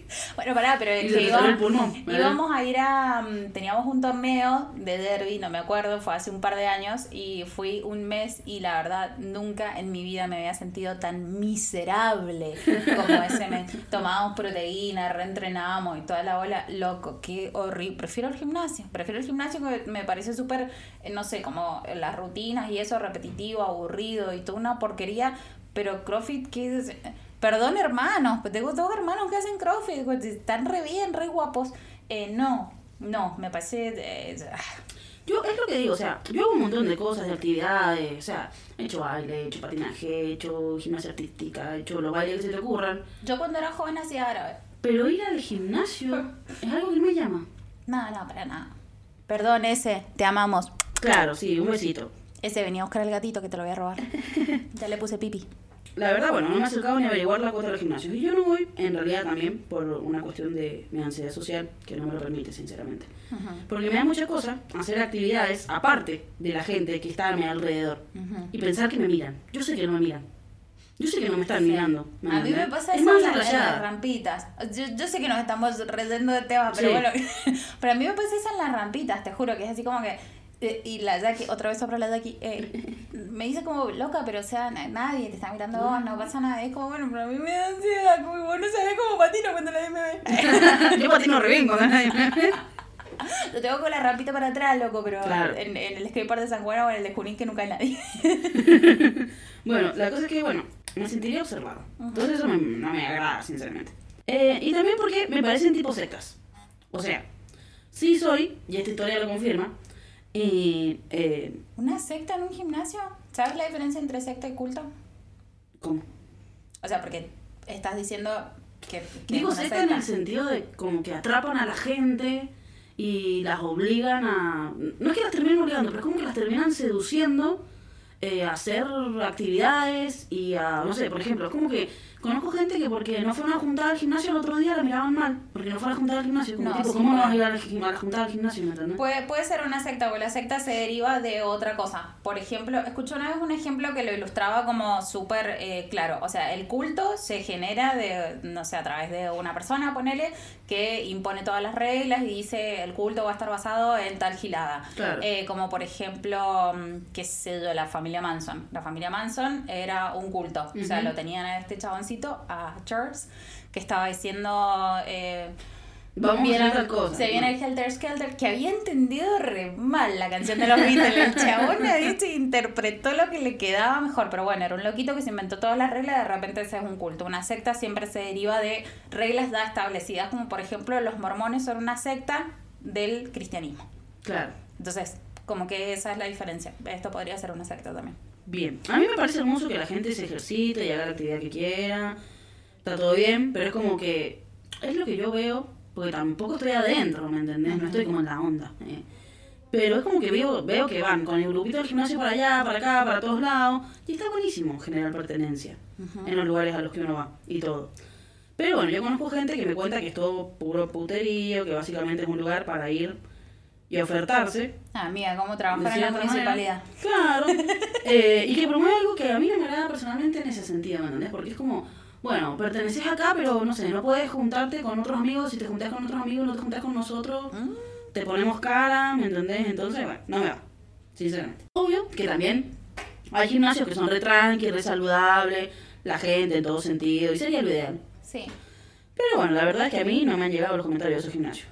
Bueno, pará, pero que íbamos, el pulmón, ¿verdad? íbamos a ir a... mm, Teníamos un torneo de derby, no me acuerdo, fue hace un par de años y fui un mes y la verdad nunca en mi vida me había sentido tan miserable como ese mes. Tomábamos proteína, reentrenábamos y toda la bola, loco, qué horrible. Prefiero el gimnasio, prefiero el gimnasio que me parece súper, eh, no sé, como las rutinas y eso repetitivo, aburrido y toda una porquería, pero CrossFit, ¿qué es? Perdón, hermanos, pero tengo dos hermanos que hacen CrossFit, pues, están re bien, re guapos. Eh, no, no, me parece... eh, ah, Yo, es lo que digo, o sea, yo hago un montón de cosas, de actividades, o sea, he hecho baile, he hecho patinaje, he hecho gimnasia artística, he hecho los bailes que se te ocurran, yo cuando era joven hacía árabe. pero ir al gimnasio es algo que me llama. No, no, para nada. Perdón, ese, te amamos. Claro, sí, un besito. Ese venía a buscar el gatito que te lo voy a robar. ya le puse pipi. La verdad, bueno, no me he acercado ni a averiguar la cuota de los gimnasios. Y yo no voy, en realidad también, por una cuestión de mi ansiedad social, que no me lo permite, sinceramente. Porque me da mucha cosa hacer actividades aparte de la gente que está a mi alrededor. Y pensar que me miran. Yo sé que no me miran. Yo sé que no me están mirando. A mí me pasa es eso en, la- en las rampitas. Yo, yo sé que nos estamos reyendo de tema, pero Sí. bueno. pero a mí me pasa eso en las rampitas, te juro, que es así como que. Y la Jackie, otra vez sobre la Jackie, eh, me dice como loca, pero o sea, na- nadie te está mirando vos, no pasa nada. Es como, bueno, pero a mí me da ansiedad, como vos no sabés cómo patino cuando nadie me ve. Yo patino re bien cuando nadie me ve. Lo tengo con la rampita para atrás, loco, pero Claro. en, en el skatepark de San Juan o en el de Junín que nunca hay nadie. Bueno, la cosa es que, bueno, me sentiría observado. Entonces eso me- no me agrada, sinceramente. Eh, y también porque me parecen tipo sectas. O sea, sí soy, y esta historia lo confirma, y... Eh, ¿Una secta en un gimnasio? ¿Sabes la diferencia entre secta y culto? ¿Cómo? O sea, porque estás diciendo que... que Digo una secta en el sentido de como que atrapan a la gente y las obligan a... No es que las terminen obligando, pero es como que las terminan seduciendo eh, a hacer actividades y a... No sé, por ejemplo, es como que conozco gente que porque no fueron a juntar al gimnasio el otro día la miraban mal, porque no fueron a juntar al gimnasio. Como No, tipo, sí, ¿cómo no vas a ir a la, a la juntada al gimnasio? Puede, puede ser una secta, porque la secta se deriva de otra cosa. Por ejemplo, escuché una vez un ejemplo que lo ilustraba como súper eh, claro. O sea, el culto se genera de, no sé, a través de una persona, ponele, que impone todas las reglas y dice el culto va a estar basado en tal gilada. Claro. Eh, como por ejemplo, mm, qué sé yo, la familia Manson. La familia Manson era un culto. O sea, lo tenían a este a Charles, que estaba diciendo... eh, Vamos a viene- tal cosa. Se viene el Helter Skelter, que había entendido re mal la canción de los Beatles. El chabón había dicho, interpretó lo que le quedaba mejor. Pero bueno, era un loquito que se inventó todas las reglas. De repente ese es un culto. Una secta siempre se deriva de reglas ya establecidas, como por ejemplo los mormones son una secta del cristianismo. Claro. Entonces, como que esa es la diferencia. Esto podría ser una secta también. Bien. A mí me parece hermoso que la gente se ejercite y haga la actividad que quiera. Está todo bien, pero es como que es lo que yo veo, porque tampoco estoy adentro, ¿me entendés? No estoy como en la onda. eh. Pero es como que veo, veo que van con el grupito del gimnasio para allá, para acá, para todos lados. Y está buenísimo generar pertenencia en los lugares a los que uno va y todo. Pero bueno, yo conozco gente que me cuenta que es todo puro puterío, que básicamente es un lugar para ir y ofertarse. Ah, amiga, ¿cómo trabajar en la municipalidad? Claro. Eh, y que promueve algo que a mí no me agrada personalmente en ese sentido, ¿me entendés? Porque es como, bueno, perteneces acá, pero no sé, no puedes juntarte con otros amigos. Si te juntás con otros amigos, no te juntás con nosotros, Mm. te ponemos cara, ¿me entendés? Entonces, bueno, no me va, sinceramente. Obvio que también hay gimnasios que son re tranqui, re saludable, la gente en todo sentido, y sería lo ideal. Sí. Pero bueno, la verdad es que a mí no me han llegado los comentarios de esos gimnasios.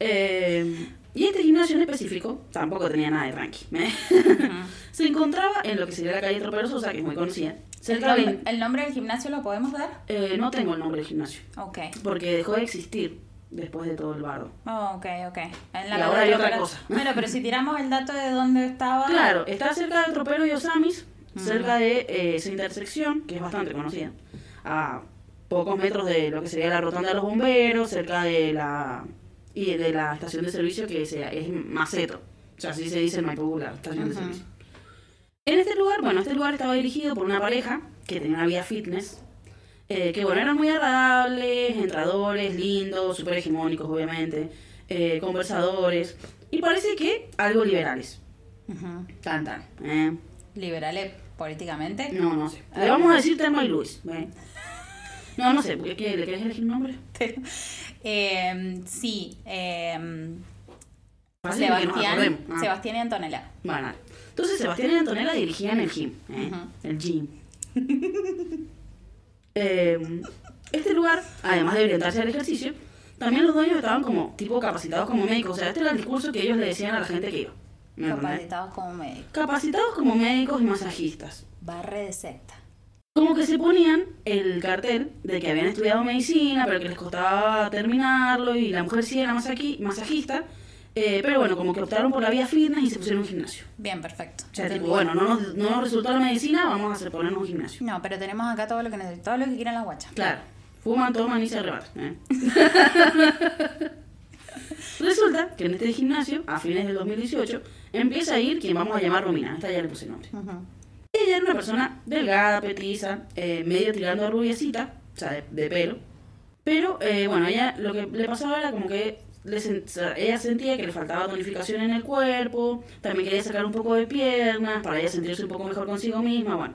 Eh, y este gimnasio en específico tampoco tenía nada de tranqui. Se encontraba en lo que sería la calle Tropero Sosa, que es muy conocida. ¿El de... nombre, el nombre del gimnasio lo podemos dar? Eh, no tengo el nombre del gimnasio, Ok. porque dejó de existir después de todo el bardo. Oh, ok, ok. En Y calle ahora hay otra cosa. Bueno, pero si tiramos el dato de dónde estaba. Claro, está cerca del Tropero y Osamis, cerca de eh, esa intersección, que es bastante conocida. A pocos metros de lo que sería la rotonda de los bomberos, cerca de la y de la estación de servicio que sea, es Maceto. O sea, así se dice en Maipú, la estación de Ujú. servicio. En este lugar, bueno, este lugar estaba dirigido por una pareja que tenía una vida fitness. eh, que bueno, eran muy agradables, entradores, lindos, súper hegemónicos, obviamente, eh, conversadores, y parece que algo liberales. Tan, tan. ¿eh? Liberales políticamente. No, no sé. Le vamos a decir Telma y Luis. No, no sé. ¿qué- qué- ¿Le querés elegir un nombre? Eh, sí. eh, Sebastián. Ah, Sebastián y Antonella. Bueno, entonces Sebastián y Antonella dirigían el gym. ¿eh? El gym. Eh, este lugar, además de orientarse al ejercicio, también los dueños estaban como tipo capacitados como médicos. O sea, este era el discurso que ellos le decían a la gente que iba. Capacitados como médicos. Capacitados como médicos y masajistas. Barre de secta. Como que se ponían el cartel de que habían estudiado medicina, pero que les costaba terminarlo, y la mujer sí era masaqui- masajista, eh, pero bueno, como que optaron por la vía fitness y se pusieron un gimnasio. Bien, perfecto. O sea, tipo, bueno, no nos, no nos resultó la medicina, vamos a hacer ponernos un gimnasio. No, pero tenemos acá todo lo que necesitamos, todo lo que quieran las guachas. Claro, fuman, toman y se arrebatan. ¿eh? Resulta que en este gimnasio, a fines del 2018, empieza a ir quien vamos a llamar Romina. Esta ya le puse nombre. Ujú. Ella era una persona delgada, petiza, eh, medio tirando a rubiecita, o sea, de, de pelo. Pero, eh, bueno, ella lo que le pasaba era como que le ella sentía que le faltaba tonificación en el cuerpo, también quería sacar un poco de piernas para ella sentirse un poco mejor consigo misma, bueno.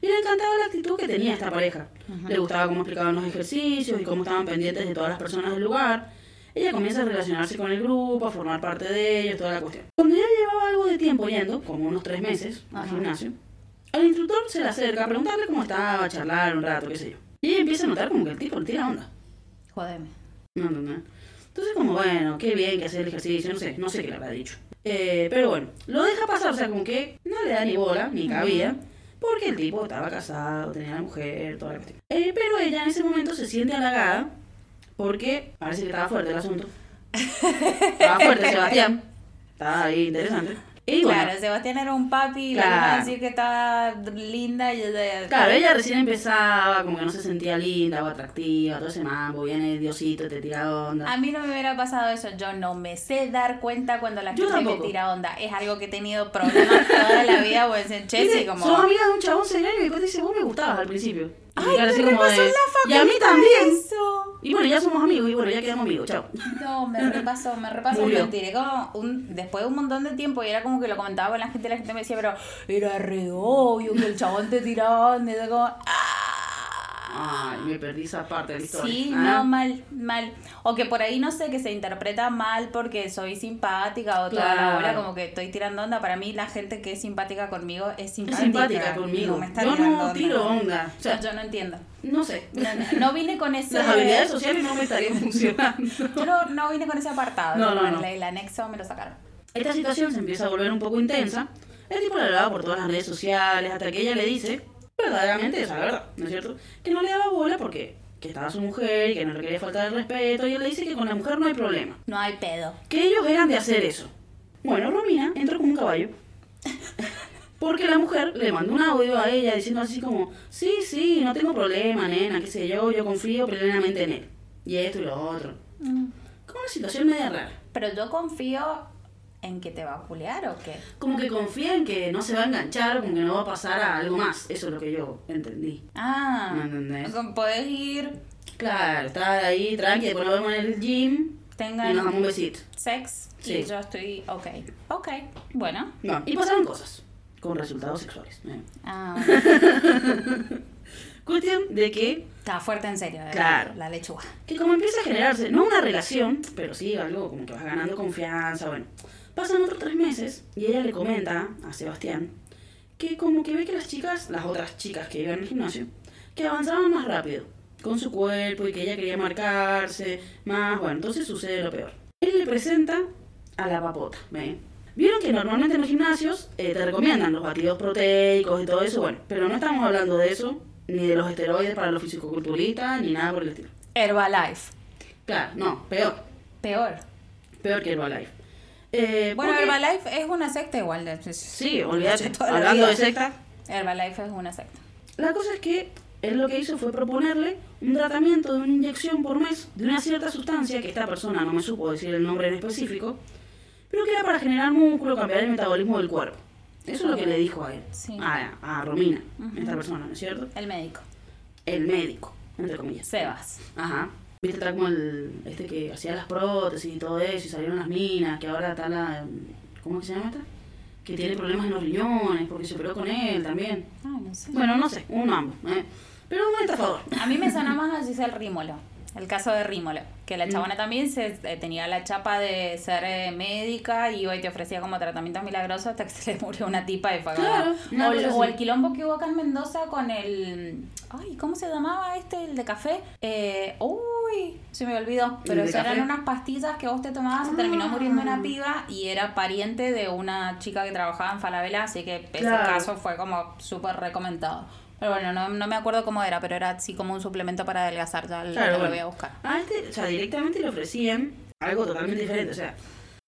Y le encantaba la actitud que tenía esta pareja. Le gustaba cómo explicaban los ejercicios y cómo estaban pendientes de todas las personas del lugar. Ella comienza a relacionarse con el grupo, a formar parte de ellos, toda la cuestión. Cuando ya llevaba algo de tiempo yendo, como unos tres meses, al Ajá. gimnasio, el instructor se le acerca a preguntarle cómo estaba, a charlar un rato, qué sé yo. Y ella empieza a notar como que el tipo le tira onda. Jodeme. No, no, no. Entonces como, bueno, qué bien que hacer el ejercicio, no sé, no sé qué le habrá dicho. Eh, pero bueno, lo deja pasar, o sea, como que no le da ni bola, ni cabida, porque el tipo estaba casado, tenía la mujer, toda la cuestión. Eh, pero ella en ese momento se siente halagada, porque parece que estaba fuerte el asunto. Estaba fuerte Sebastián, estaba ahí interesante. Y bueno, Claro, Sebastián era un papi y le Claro. iba a decir que estaba linda y ella... Claro, ella recién empezaba, como que no se sentía linda o atractiva, todo ese mambo, viene Diosito, te tira onda. A mí no me hubiera pasado eso, yo no me sé dar cuenta cuando la gente me tira onda. Es algo que he tenido problemas toda la vida, pues en Chelsea como... Sos amiga de un chabón serio y después dice, vos me gustabas al principio. Ay, así como de, en la Y a mí también. eso. Y bueno, ya somos amigos y bueno, ya quedamos amigos, chao. No, me repasó, me repasó. Murió. Me tiré como un, después de un montón de tiempo y era como que lo comentaba con la gente y la gente me decía, pero era re obvio que el chabón te tiraba onda", y yo como... "Ah". Ay, me perdí esa parte de la historia. Sí, Ah. no, mal, mal. O que por ahí no sé, que se interpreta mal porque soy simpática o toda la Claro. bola, como que estoy tirando onda. Para mí, la gente que es simpática conmigo es Es simpática. simpática conmigo. No me está Yo no onda. tiro onda. O sea, yo no entiendo. no sé. No, no, no vine con ese. Las habilidades sociales no me estarían funcionando. Yo no, no vine con ese apartado. No, no, no. El anexo me lo sacaron. Esta situación se empieza a volver un poco intensa. El tipo la hablaba por todas las redes sociales hasta que ella le dice, verdaderamente esa es la verdad, ¿no es cierto? Que no le daba bola porque que estaba su mujer y que no le quería faltar el respeto. Y él le dice que con la mujer no hay problema. No hay pedo. que ellos eran de hacer eso. Bueno, Romina entró como un caballo. Porque la mujer le mandó un audio a ella diciendo así como, sí, sí, no tengo problema, nena, qué sé yo, yo confío plenamente en él. Y esto y lo otro. Mm. Como una situación media rara. Pero yo confío en que te va a culiar o qué. Como que confía en que no se va a enganchar, como que no va a pasar a algo más. Eso es lo que yo entendí. Ah, ¿Me entendés? con- podés ir, Claro, estar ahí tranqui, después nos vemos en el gym y nos tengan damos un besito. sex y Sí. yo estoy ok. Ok, bueno. No, y pasaron cosas con resultados sexuales. ¿eh? Ah, Cuestión de que está fuerte en serio. eh, Claro. La lechuga. que como empieza a generarse, no una relación, pero sí algo como que vas ganando confianza, bueno. Pasan otros tres meses y ella le comenta a Sebastián que como que ve que las chicas, las otras chicas que iban al gimnasio, que avanzaban más rápido con su cuerpo y que ella quería marcarse más, bueno, entonces sucede lo peor. Él le presenta a la papota, ¿ven? Vieron que normalmente en los gimnasios eh, te recomiendan los batidos proteicos y todo eso, bueno, pero no estamos hablando de eso, ni de los esteroides para los fisicoculturistas, ni nada por el estilo. Herbalife. Claro, no, peor. Peor. Peor que Herbalife. Eh, Bueno, porque- Herbalife es una secta igual. de- Sí, olvídate. Toda la Hablando de secta, Herbalife es una secta. la cosa es que él lo que hizo fue proponerle un tratamiento de una inyección por mes de una cierta sustancia que esta persona no me supo decir el nombre en específico, pero que era para generar músculo, cambiar el metabolismo del cuerpo. Eso es lo que le dijo a él, Sí. a, a Romina, esta persona, ¿no es cierto? El médico. El médico, entre comillas. Sebas. Ajá. Viste, está como el, este que hacía las prótesis y todo eso, y salieron las minas, que ahora está la, ¿cómo que se llama esta? Que tiene problemas en los riñones, porque se operó con él también. Ay, no sé. Bueno, no sé, un mambo, ¿eh? Pero un estafador. A mí me suena más a Giselle Rímolo. El caso de Rímolo. Que la chabona también se, eh, tenía la chapa de ser eh, médica y iba y te ofrecía como tratamientos milagrosos hasta que se le murió una tipa y fue Claro, o, el, o quilombo que hubo acá en Mendoza con el. Ay, ¿cómo se llamaba este? El de café. Eh, uy, se me olvidó. Pero eran unas pastillas que vos te tomabas, se terminó muriendo Ah. una piba y era pariente de una chica que trabajaba en Falabella, así que ese caso fue como súper recomendado. Pero bueno, no, no me acuerdo cómo era, pero era así como un suplemento para adelgazar. Ya, Claro, lo bueno. voy a buscar. A este, o sea, directamente le ofrecían algo totalmente diferente, o sea,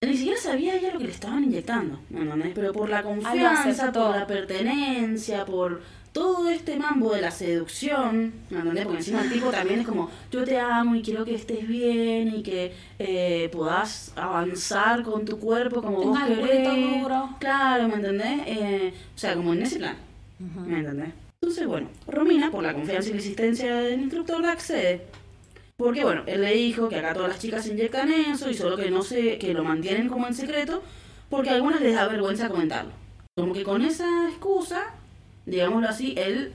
ni siquiera sabía ella lo que le estaban inyectando, ¿me entendés? Pero por la confianza, por la pertenencia, por todo este mambo de la seducción, ¿me entendés? Porque encima el tipo también es como, yo te amo y quiero que estés bien y que eh, puedas avanzar con tu cuerpo como vos querés. duro. Claro, ¿me entendés? Eh, o sea, como en ese plan. ¿Me entendés? Entonces, bueno, Romina, por la confianza y la existencia del instructor, le accede. Porque, bueno, él le dijo que acá todas las chicas se inyectan eso y solo que no sé, que lo mantienen como en secreto, porque a algunas les da vergüenza comentarlo. Como que con esa excusa, digámoslo así, él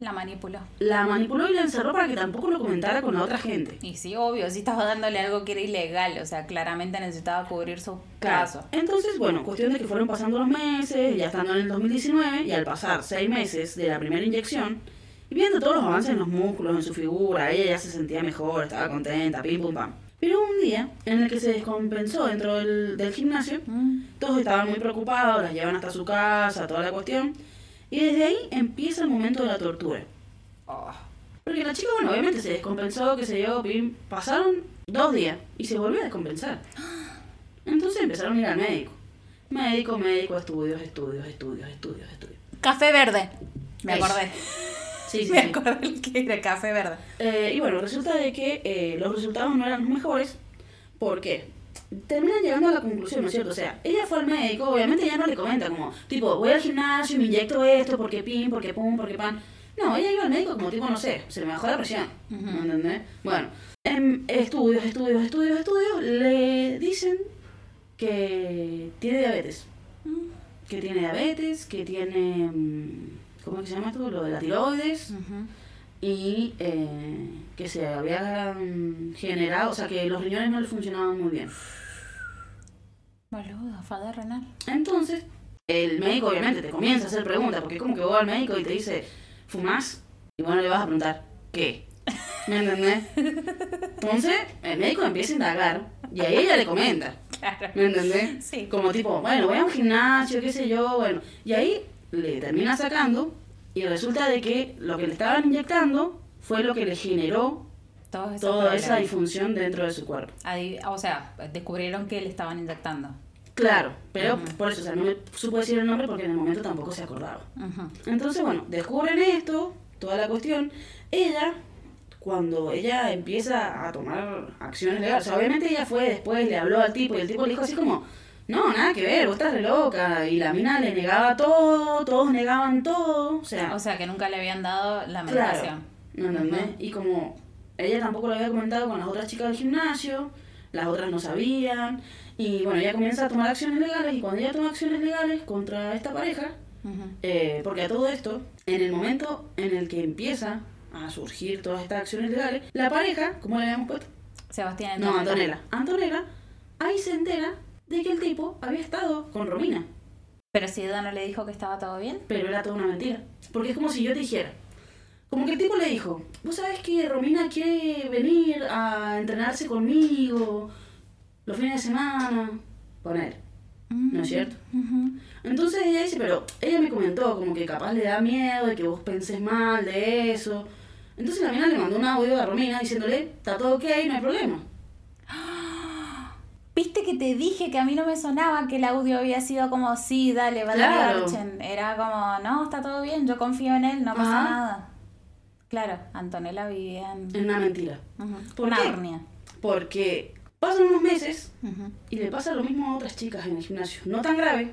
La manipuló. la manipuló y la encerró para que tampoco lo comentara con la otra gente. Y sí, obvio, sí estaba dándole algo que era ilegal, o sea, claramente necesitaba cubrir su caso. Entonces, bueno, cuestión de que fueron pasando los meses, ya estando en el 2019, y al pasar seis meses de la primera inyección, y viendo todos los avances en los músculos, en su figura, ella ya se sentía mejor, estaba contenta, pim pum pam. Pero un día en el que se descompensó dentro del, del gimnasio, Mm. todos estaban muy preocupados, las llevan hasta su casa, toda la cuestión, y desde ahí empieza el momento de la tortura. Oh. Porque la chica, bueno, obviamente se descompensó, que se pim, pasaron dos días y se volvió a descompensar. Entonces empezaron a ir al médico. Médico, médico, estudios, estudios, estudios, estudios, estudios. Café verde. Me Eso. acordé. Sí, sí, Me sí. acordé el que era café verde. Eh, y bueno, resulta de que eh, los resultados no eran los mejores porque terminan llegando a la conclusión, ¿no es cierto? O sea, ella fue al médico, obviamente ella no le comenta como, tipo, voy al gimnasio y me inyecto esto porque pim, porque pum, porque pan. No, ella iba al médico como tipo, no sé, se le bajó la presión, Ujú. ¿me entendés? Bueno, en estudios, estudios, estudios, estudios, le dicen que tiene diabetes. Que tiene diabetes, que tiene, mm, ¿cómo es que se llama esto? Lo de la tiroides Ujú. Y eh, que se habían generado, o sea, que los riñones no le funcionaban muy bien. Boludo, falda renal. Entonces, el médico obviamente te comienza a hacer preguntas, porque es como que vos al médico y te dice, ¿fumás? Y bueno, le vas a preguntar, ¿qué? ¿Me entendés? Entonces, el médico empieza a indagar y ahí ella le comenta, Claro. ¿me entendés? Sí. Como tipo, bueno, voy a un gimnasio, qué sé yo, bueno. Y ahí le termina sacando y resulta de que lo que le estaban inyectando fue lo que le generó toda esa disfunción dentro de su cuerpo. O sea, descubrieron que le estaban inyectando. Claro, pero por eso, o sea, no me supo decir el nombre porque en el momento tampoco se acordaba. Entonces, bueno, descubren esto, toda la cuestión. Ella, cuando ella empieza a tomar acciones legales, o sea, obviamente ella fue después, le habló al tipo y el tipo le dijo así como, no, nada que ver, vos estás re loca. Y la mina le negaba todo, todos negaban todo, o sea, O sea, que nunca le habían dado la Claro. medicación. ¿no entendés? Y como ella tampoco lo había comentado con las otras chicas del gimnasio, las otras no sabían. Y bueno, ella comienza a tomar acciones legales y cuando ella toma acciones legales contra esta pareja, eh, porque a todo esto, en el momento en el que empieza a surgir todas estas acciones legales, la pareja, ¿cómo le habíamos puesto? Sebastián No, Antonella. Antonella, ahí se entera de que el tipo había estado con Romina. Pero si Eda no le dijo que estaba todo bien. Pero era toda una mentira. Porque es como si yo te dijera. Como que el tipo le dijo, vos sabés que Romina quiere venir a entrenarse conmigo los fines de semana. Poner. ¿No es cierto? Entonces ella dice, pero ella me comentó como que capaz le da miedo de que vos penses mal de eso. Entonces la mina le mandó un audio a Romina diciéndole, está todo ok, no hay problema. Viste que te dije que a mí no me sonaba que el audio había sido como, sí, dale, va Claro. Era como, no, está todo bien, yo confío en él, no pasa Ajá. nada. Claro, Antonella vivía en Es una mentira. ¿Por qué? Narnia. Porque pasan unos meses y le pasa lo mismo a otras chicas en el gimnasio. No tan grave,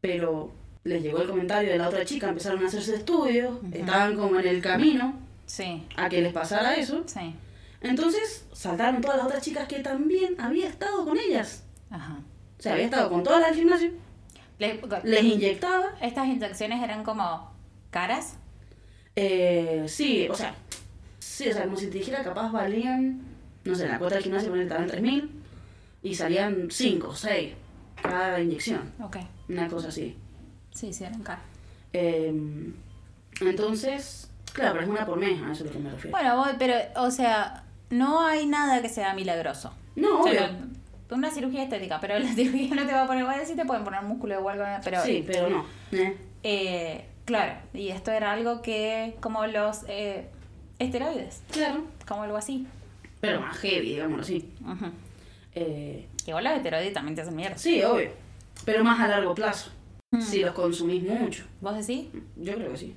pero les llegó el comentario de la otra chica, empezaron a hacerse estudios, estaban como en el camino Sí, a que les pasara eso. sí. Entonces saltaron todas las otras chicas que también había estado con ellas. Ajá. O sea, había estado con todas las del gimnasio, Le- les inyectaba. Estas inyecciones eran como caras. Eh, sí, o sea, sí, o sea, como si te dijera, capaz valían, no sé, la cuota del gimnasio en 3.000 y salían 5, 6 cada inyección, Ok. una cosa así. Sí, sí, eran caras. Eh, entonces, claro, pero es una por mes, a eso es lo que me refiero. Bueno, voy, pero, o sea, no hay nada que sea milagroso. No, O sea, obvio. no- una cirugía estética, pero la cirugía no te va a poner, bueno, sí te pueden poner músculo igual, pero... sí, pero no. eh. Eh, claro, y esto era algo que, como los eh, esteroides, Claro, como algo así. pero más heavy, digámoslo así. Ujú. Eh, Igual los esteroides también te hacen mierda. sí, obvio, pero más a largo plazo. Mm. Si los consumís mucho. ¿Vos decís? Yo creo que sí.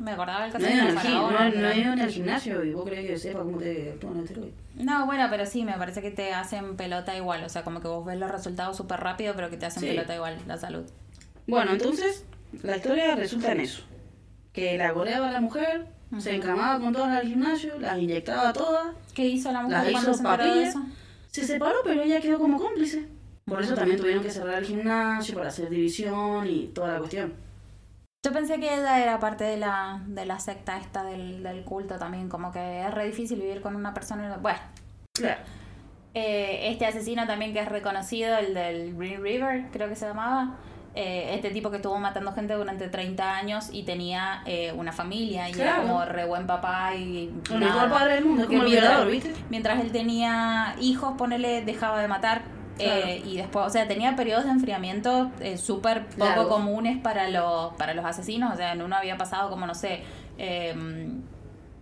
Me acordaba el No caso he de no no he ido en el gimnasio y vos crees que sepa cómo te actúan los esteroides. No, bueno, pero sí, me parece que te hacen pelota igual. O sea, como que vos ves los resultados súper rápido, pero que te hacen Sí. pelota igual la salud. Bueno, entonces La historia resulta en eso. Que la goleaba la mujer, se encamaba con todas al gimnasio, las inyectaba todas, ¿Qué hizo la mujer las cuando hizo se enteró de eso? Se separó, pero ella quedó como cómplice. Por eso también tuvieron que cerrar el gimnasio para hacer división y toda la cuestión. Yo pensé que ella era parte de la, de la secta esta del, del culto también, como que es re difícil vivir con una persona. Bueno, Claro. eh, este asesino también que es reconocido, el del Green River, creo que se llamaba. eh, este tipo que estuvo matando gente durante 30 años y tenía eh, una familia y era como re buen papá y El mejor padre del mundo, como el mientras- violador, ¿viste? Mientras él tenía hijos, ponele, dejaba de matar. Eh, y después, o sea, tenía periodos de enfriamiento eh, súper poco comunes para los, para los asesinos. O sea, en uno había pasado como, no sé, eh,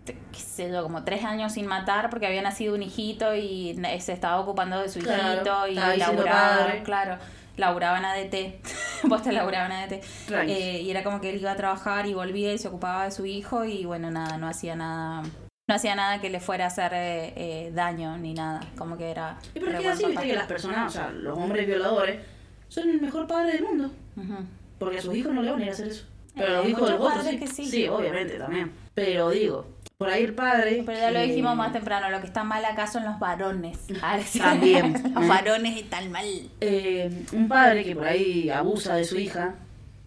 qué sé yo, como tres años sin matar porque había nacido un hijito y se estaba ocupando de su Claro, hijito y laburaba, claro, laburaba en ADT, vos te laburaba en ADT. Eh, y era como que él iba a trabajar y volvía y se ocupaba de su hijo y bueno, nada, no hacía nada. No hacía nada que le fuera a hacer eh, eh, daño ni nada, como que era... Y pero que así, viste que las personas, o sea, los hombres violadores, son el mejor padre del mundo. Porque a sus hijos no le van a ir a hacer eso. Pero Eh, a los hijos de los otros sí. sí. Sí, obviamente también. Pero digo, por ahí el padre. Pero ya lo dijimos más temprano, lo que está mal acá son los varones. Ah. También, los ¿eh? varones están mal. eh, un padre que por ahí abusa de su hija,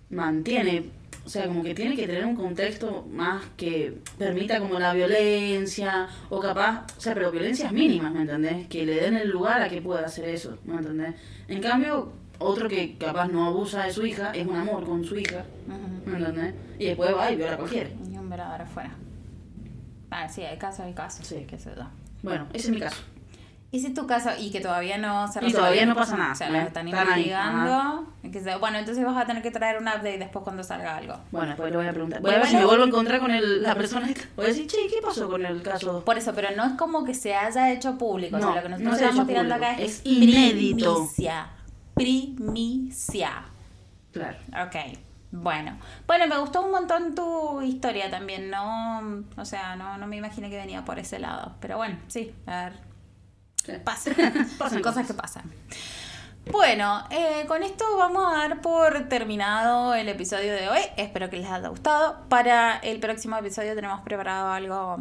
mantiene, o sea, como que tiene que tener un contexto más que permita como la violencia, o capaz, o sea, pero violencias mínimas, ¿me entendés? Que le den el lugar a que pueda hacer eso, ¿me entendés? En cambio, otro que capaz no abusa de su hija, es un amor con su hija. ¿me entendés? Y después va y viola a cualquiera. Y un velador afuera. Ah, sí, hay casos, hay casos. Sí. qué sé yo. Bueno, ese es mi caso. Y si tu caso, y que todavía no se Y resuelve. todavía no pasa nada, O sea, ¿eh? los están investigando. bueno, entonces vas a tener que traer un update después cuando salga algo. Bueno, después le voy a preguntar. Voy a ver si me vuelvo a encontrar con el, la persona esta. Voy a decir, che, ¿qué pasó con el caso? Por eso, pero no es como que se haya hecho público. o sea, lo que no nosotros se estamos hecho tirando público. acá es, Es inédito. primicia. Primicia. Claro. Ok. Bueno. Bueno, me gustó un montón tu historia también. No, o sea, no, no me imaginé que venía por ese lado. Pero bueno, sí, a ver. Sí. Pasa. Son cosas que pasan. Bueno, eh, con esto vamos a dar por terminado el episodio de hoy. Espero que les haya gustado. Para el próximo episodio tenemos preparado algo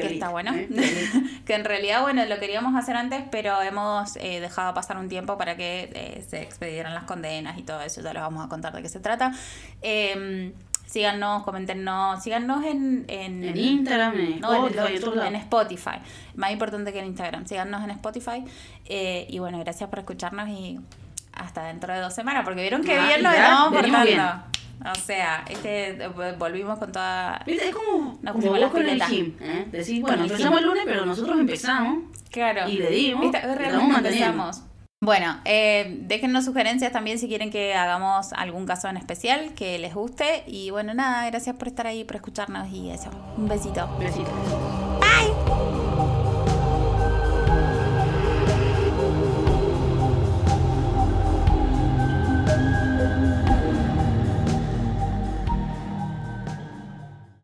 que está bueno. ¿eh? Que en realidad, bueno, lo queríamos hacer antes, pero hemos eh, dejado pasar un tiempo para que eh, se expedieran las condenas y todo eso. Ya les vamos a contar de qué se trata. Síganos, coméntenos, síganos en, en, En Instagram, en no, en, Spotify, en. Más importante que en Instagram. Síganos en Spotify. Eh, y bueno, gracias por escucharnos y hasta dentro de dos semanas, porque vieron que Ah, bien nos estamos portando. O sea, este, volvimos con toda... ¿Viste? Es como, Nos como vos con el gym. ¿eh? Decís, bueno, empezamos el lunes, pero nosotros empezamos. Claro. Y le dimos, Viste, realmente empezamos. Bueno, eh, déjennos sugerencias también si quieren que hagamos algún caso en especial que les guste. Y bueno, nada, gracias por estar ahí, por escucharnos y eso. Un besito. Besitos. Bye.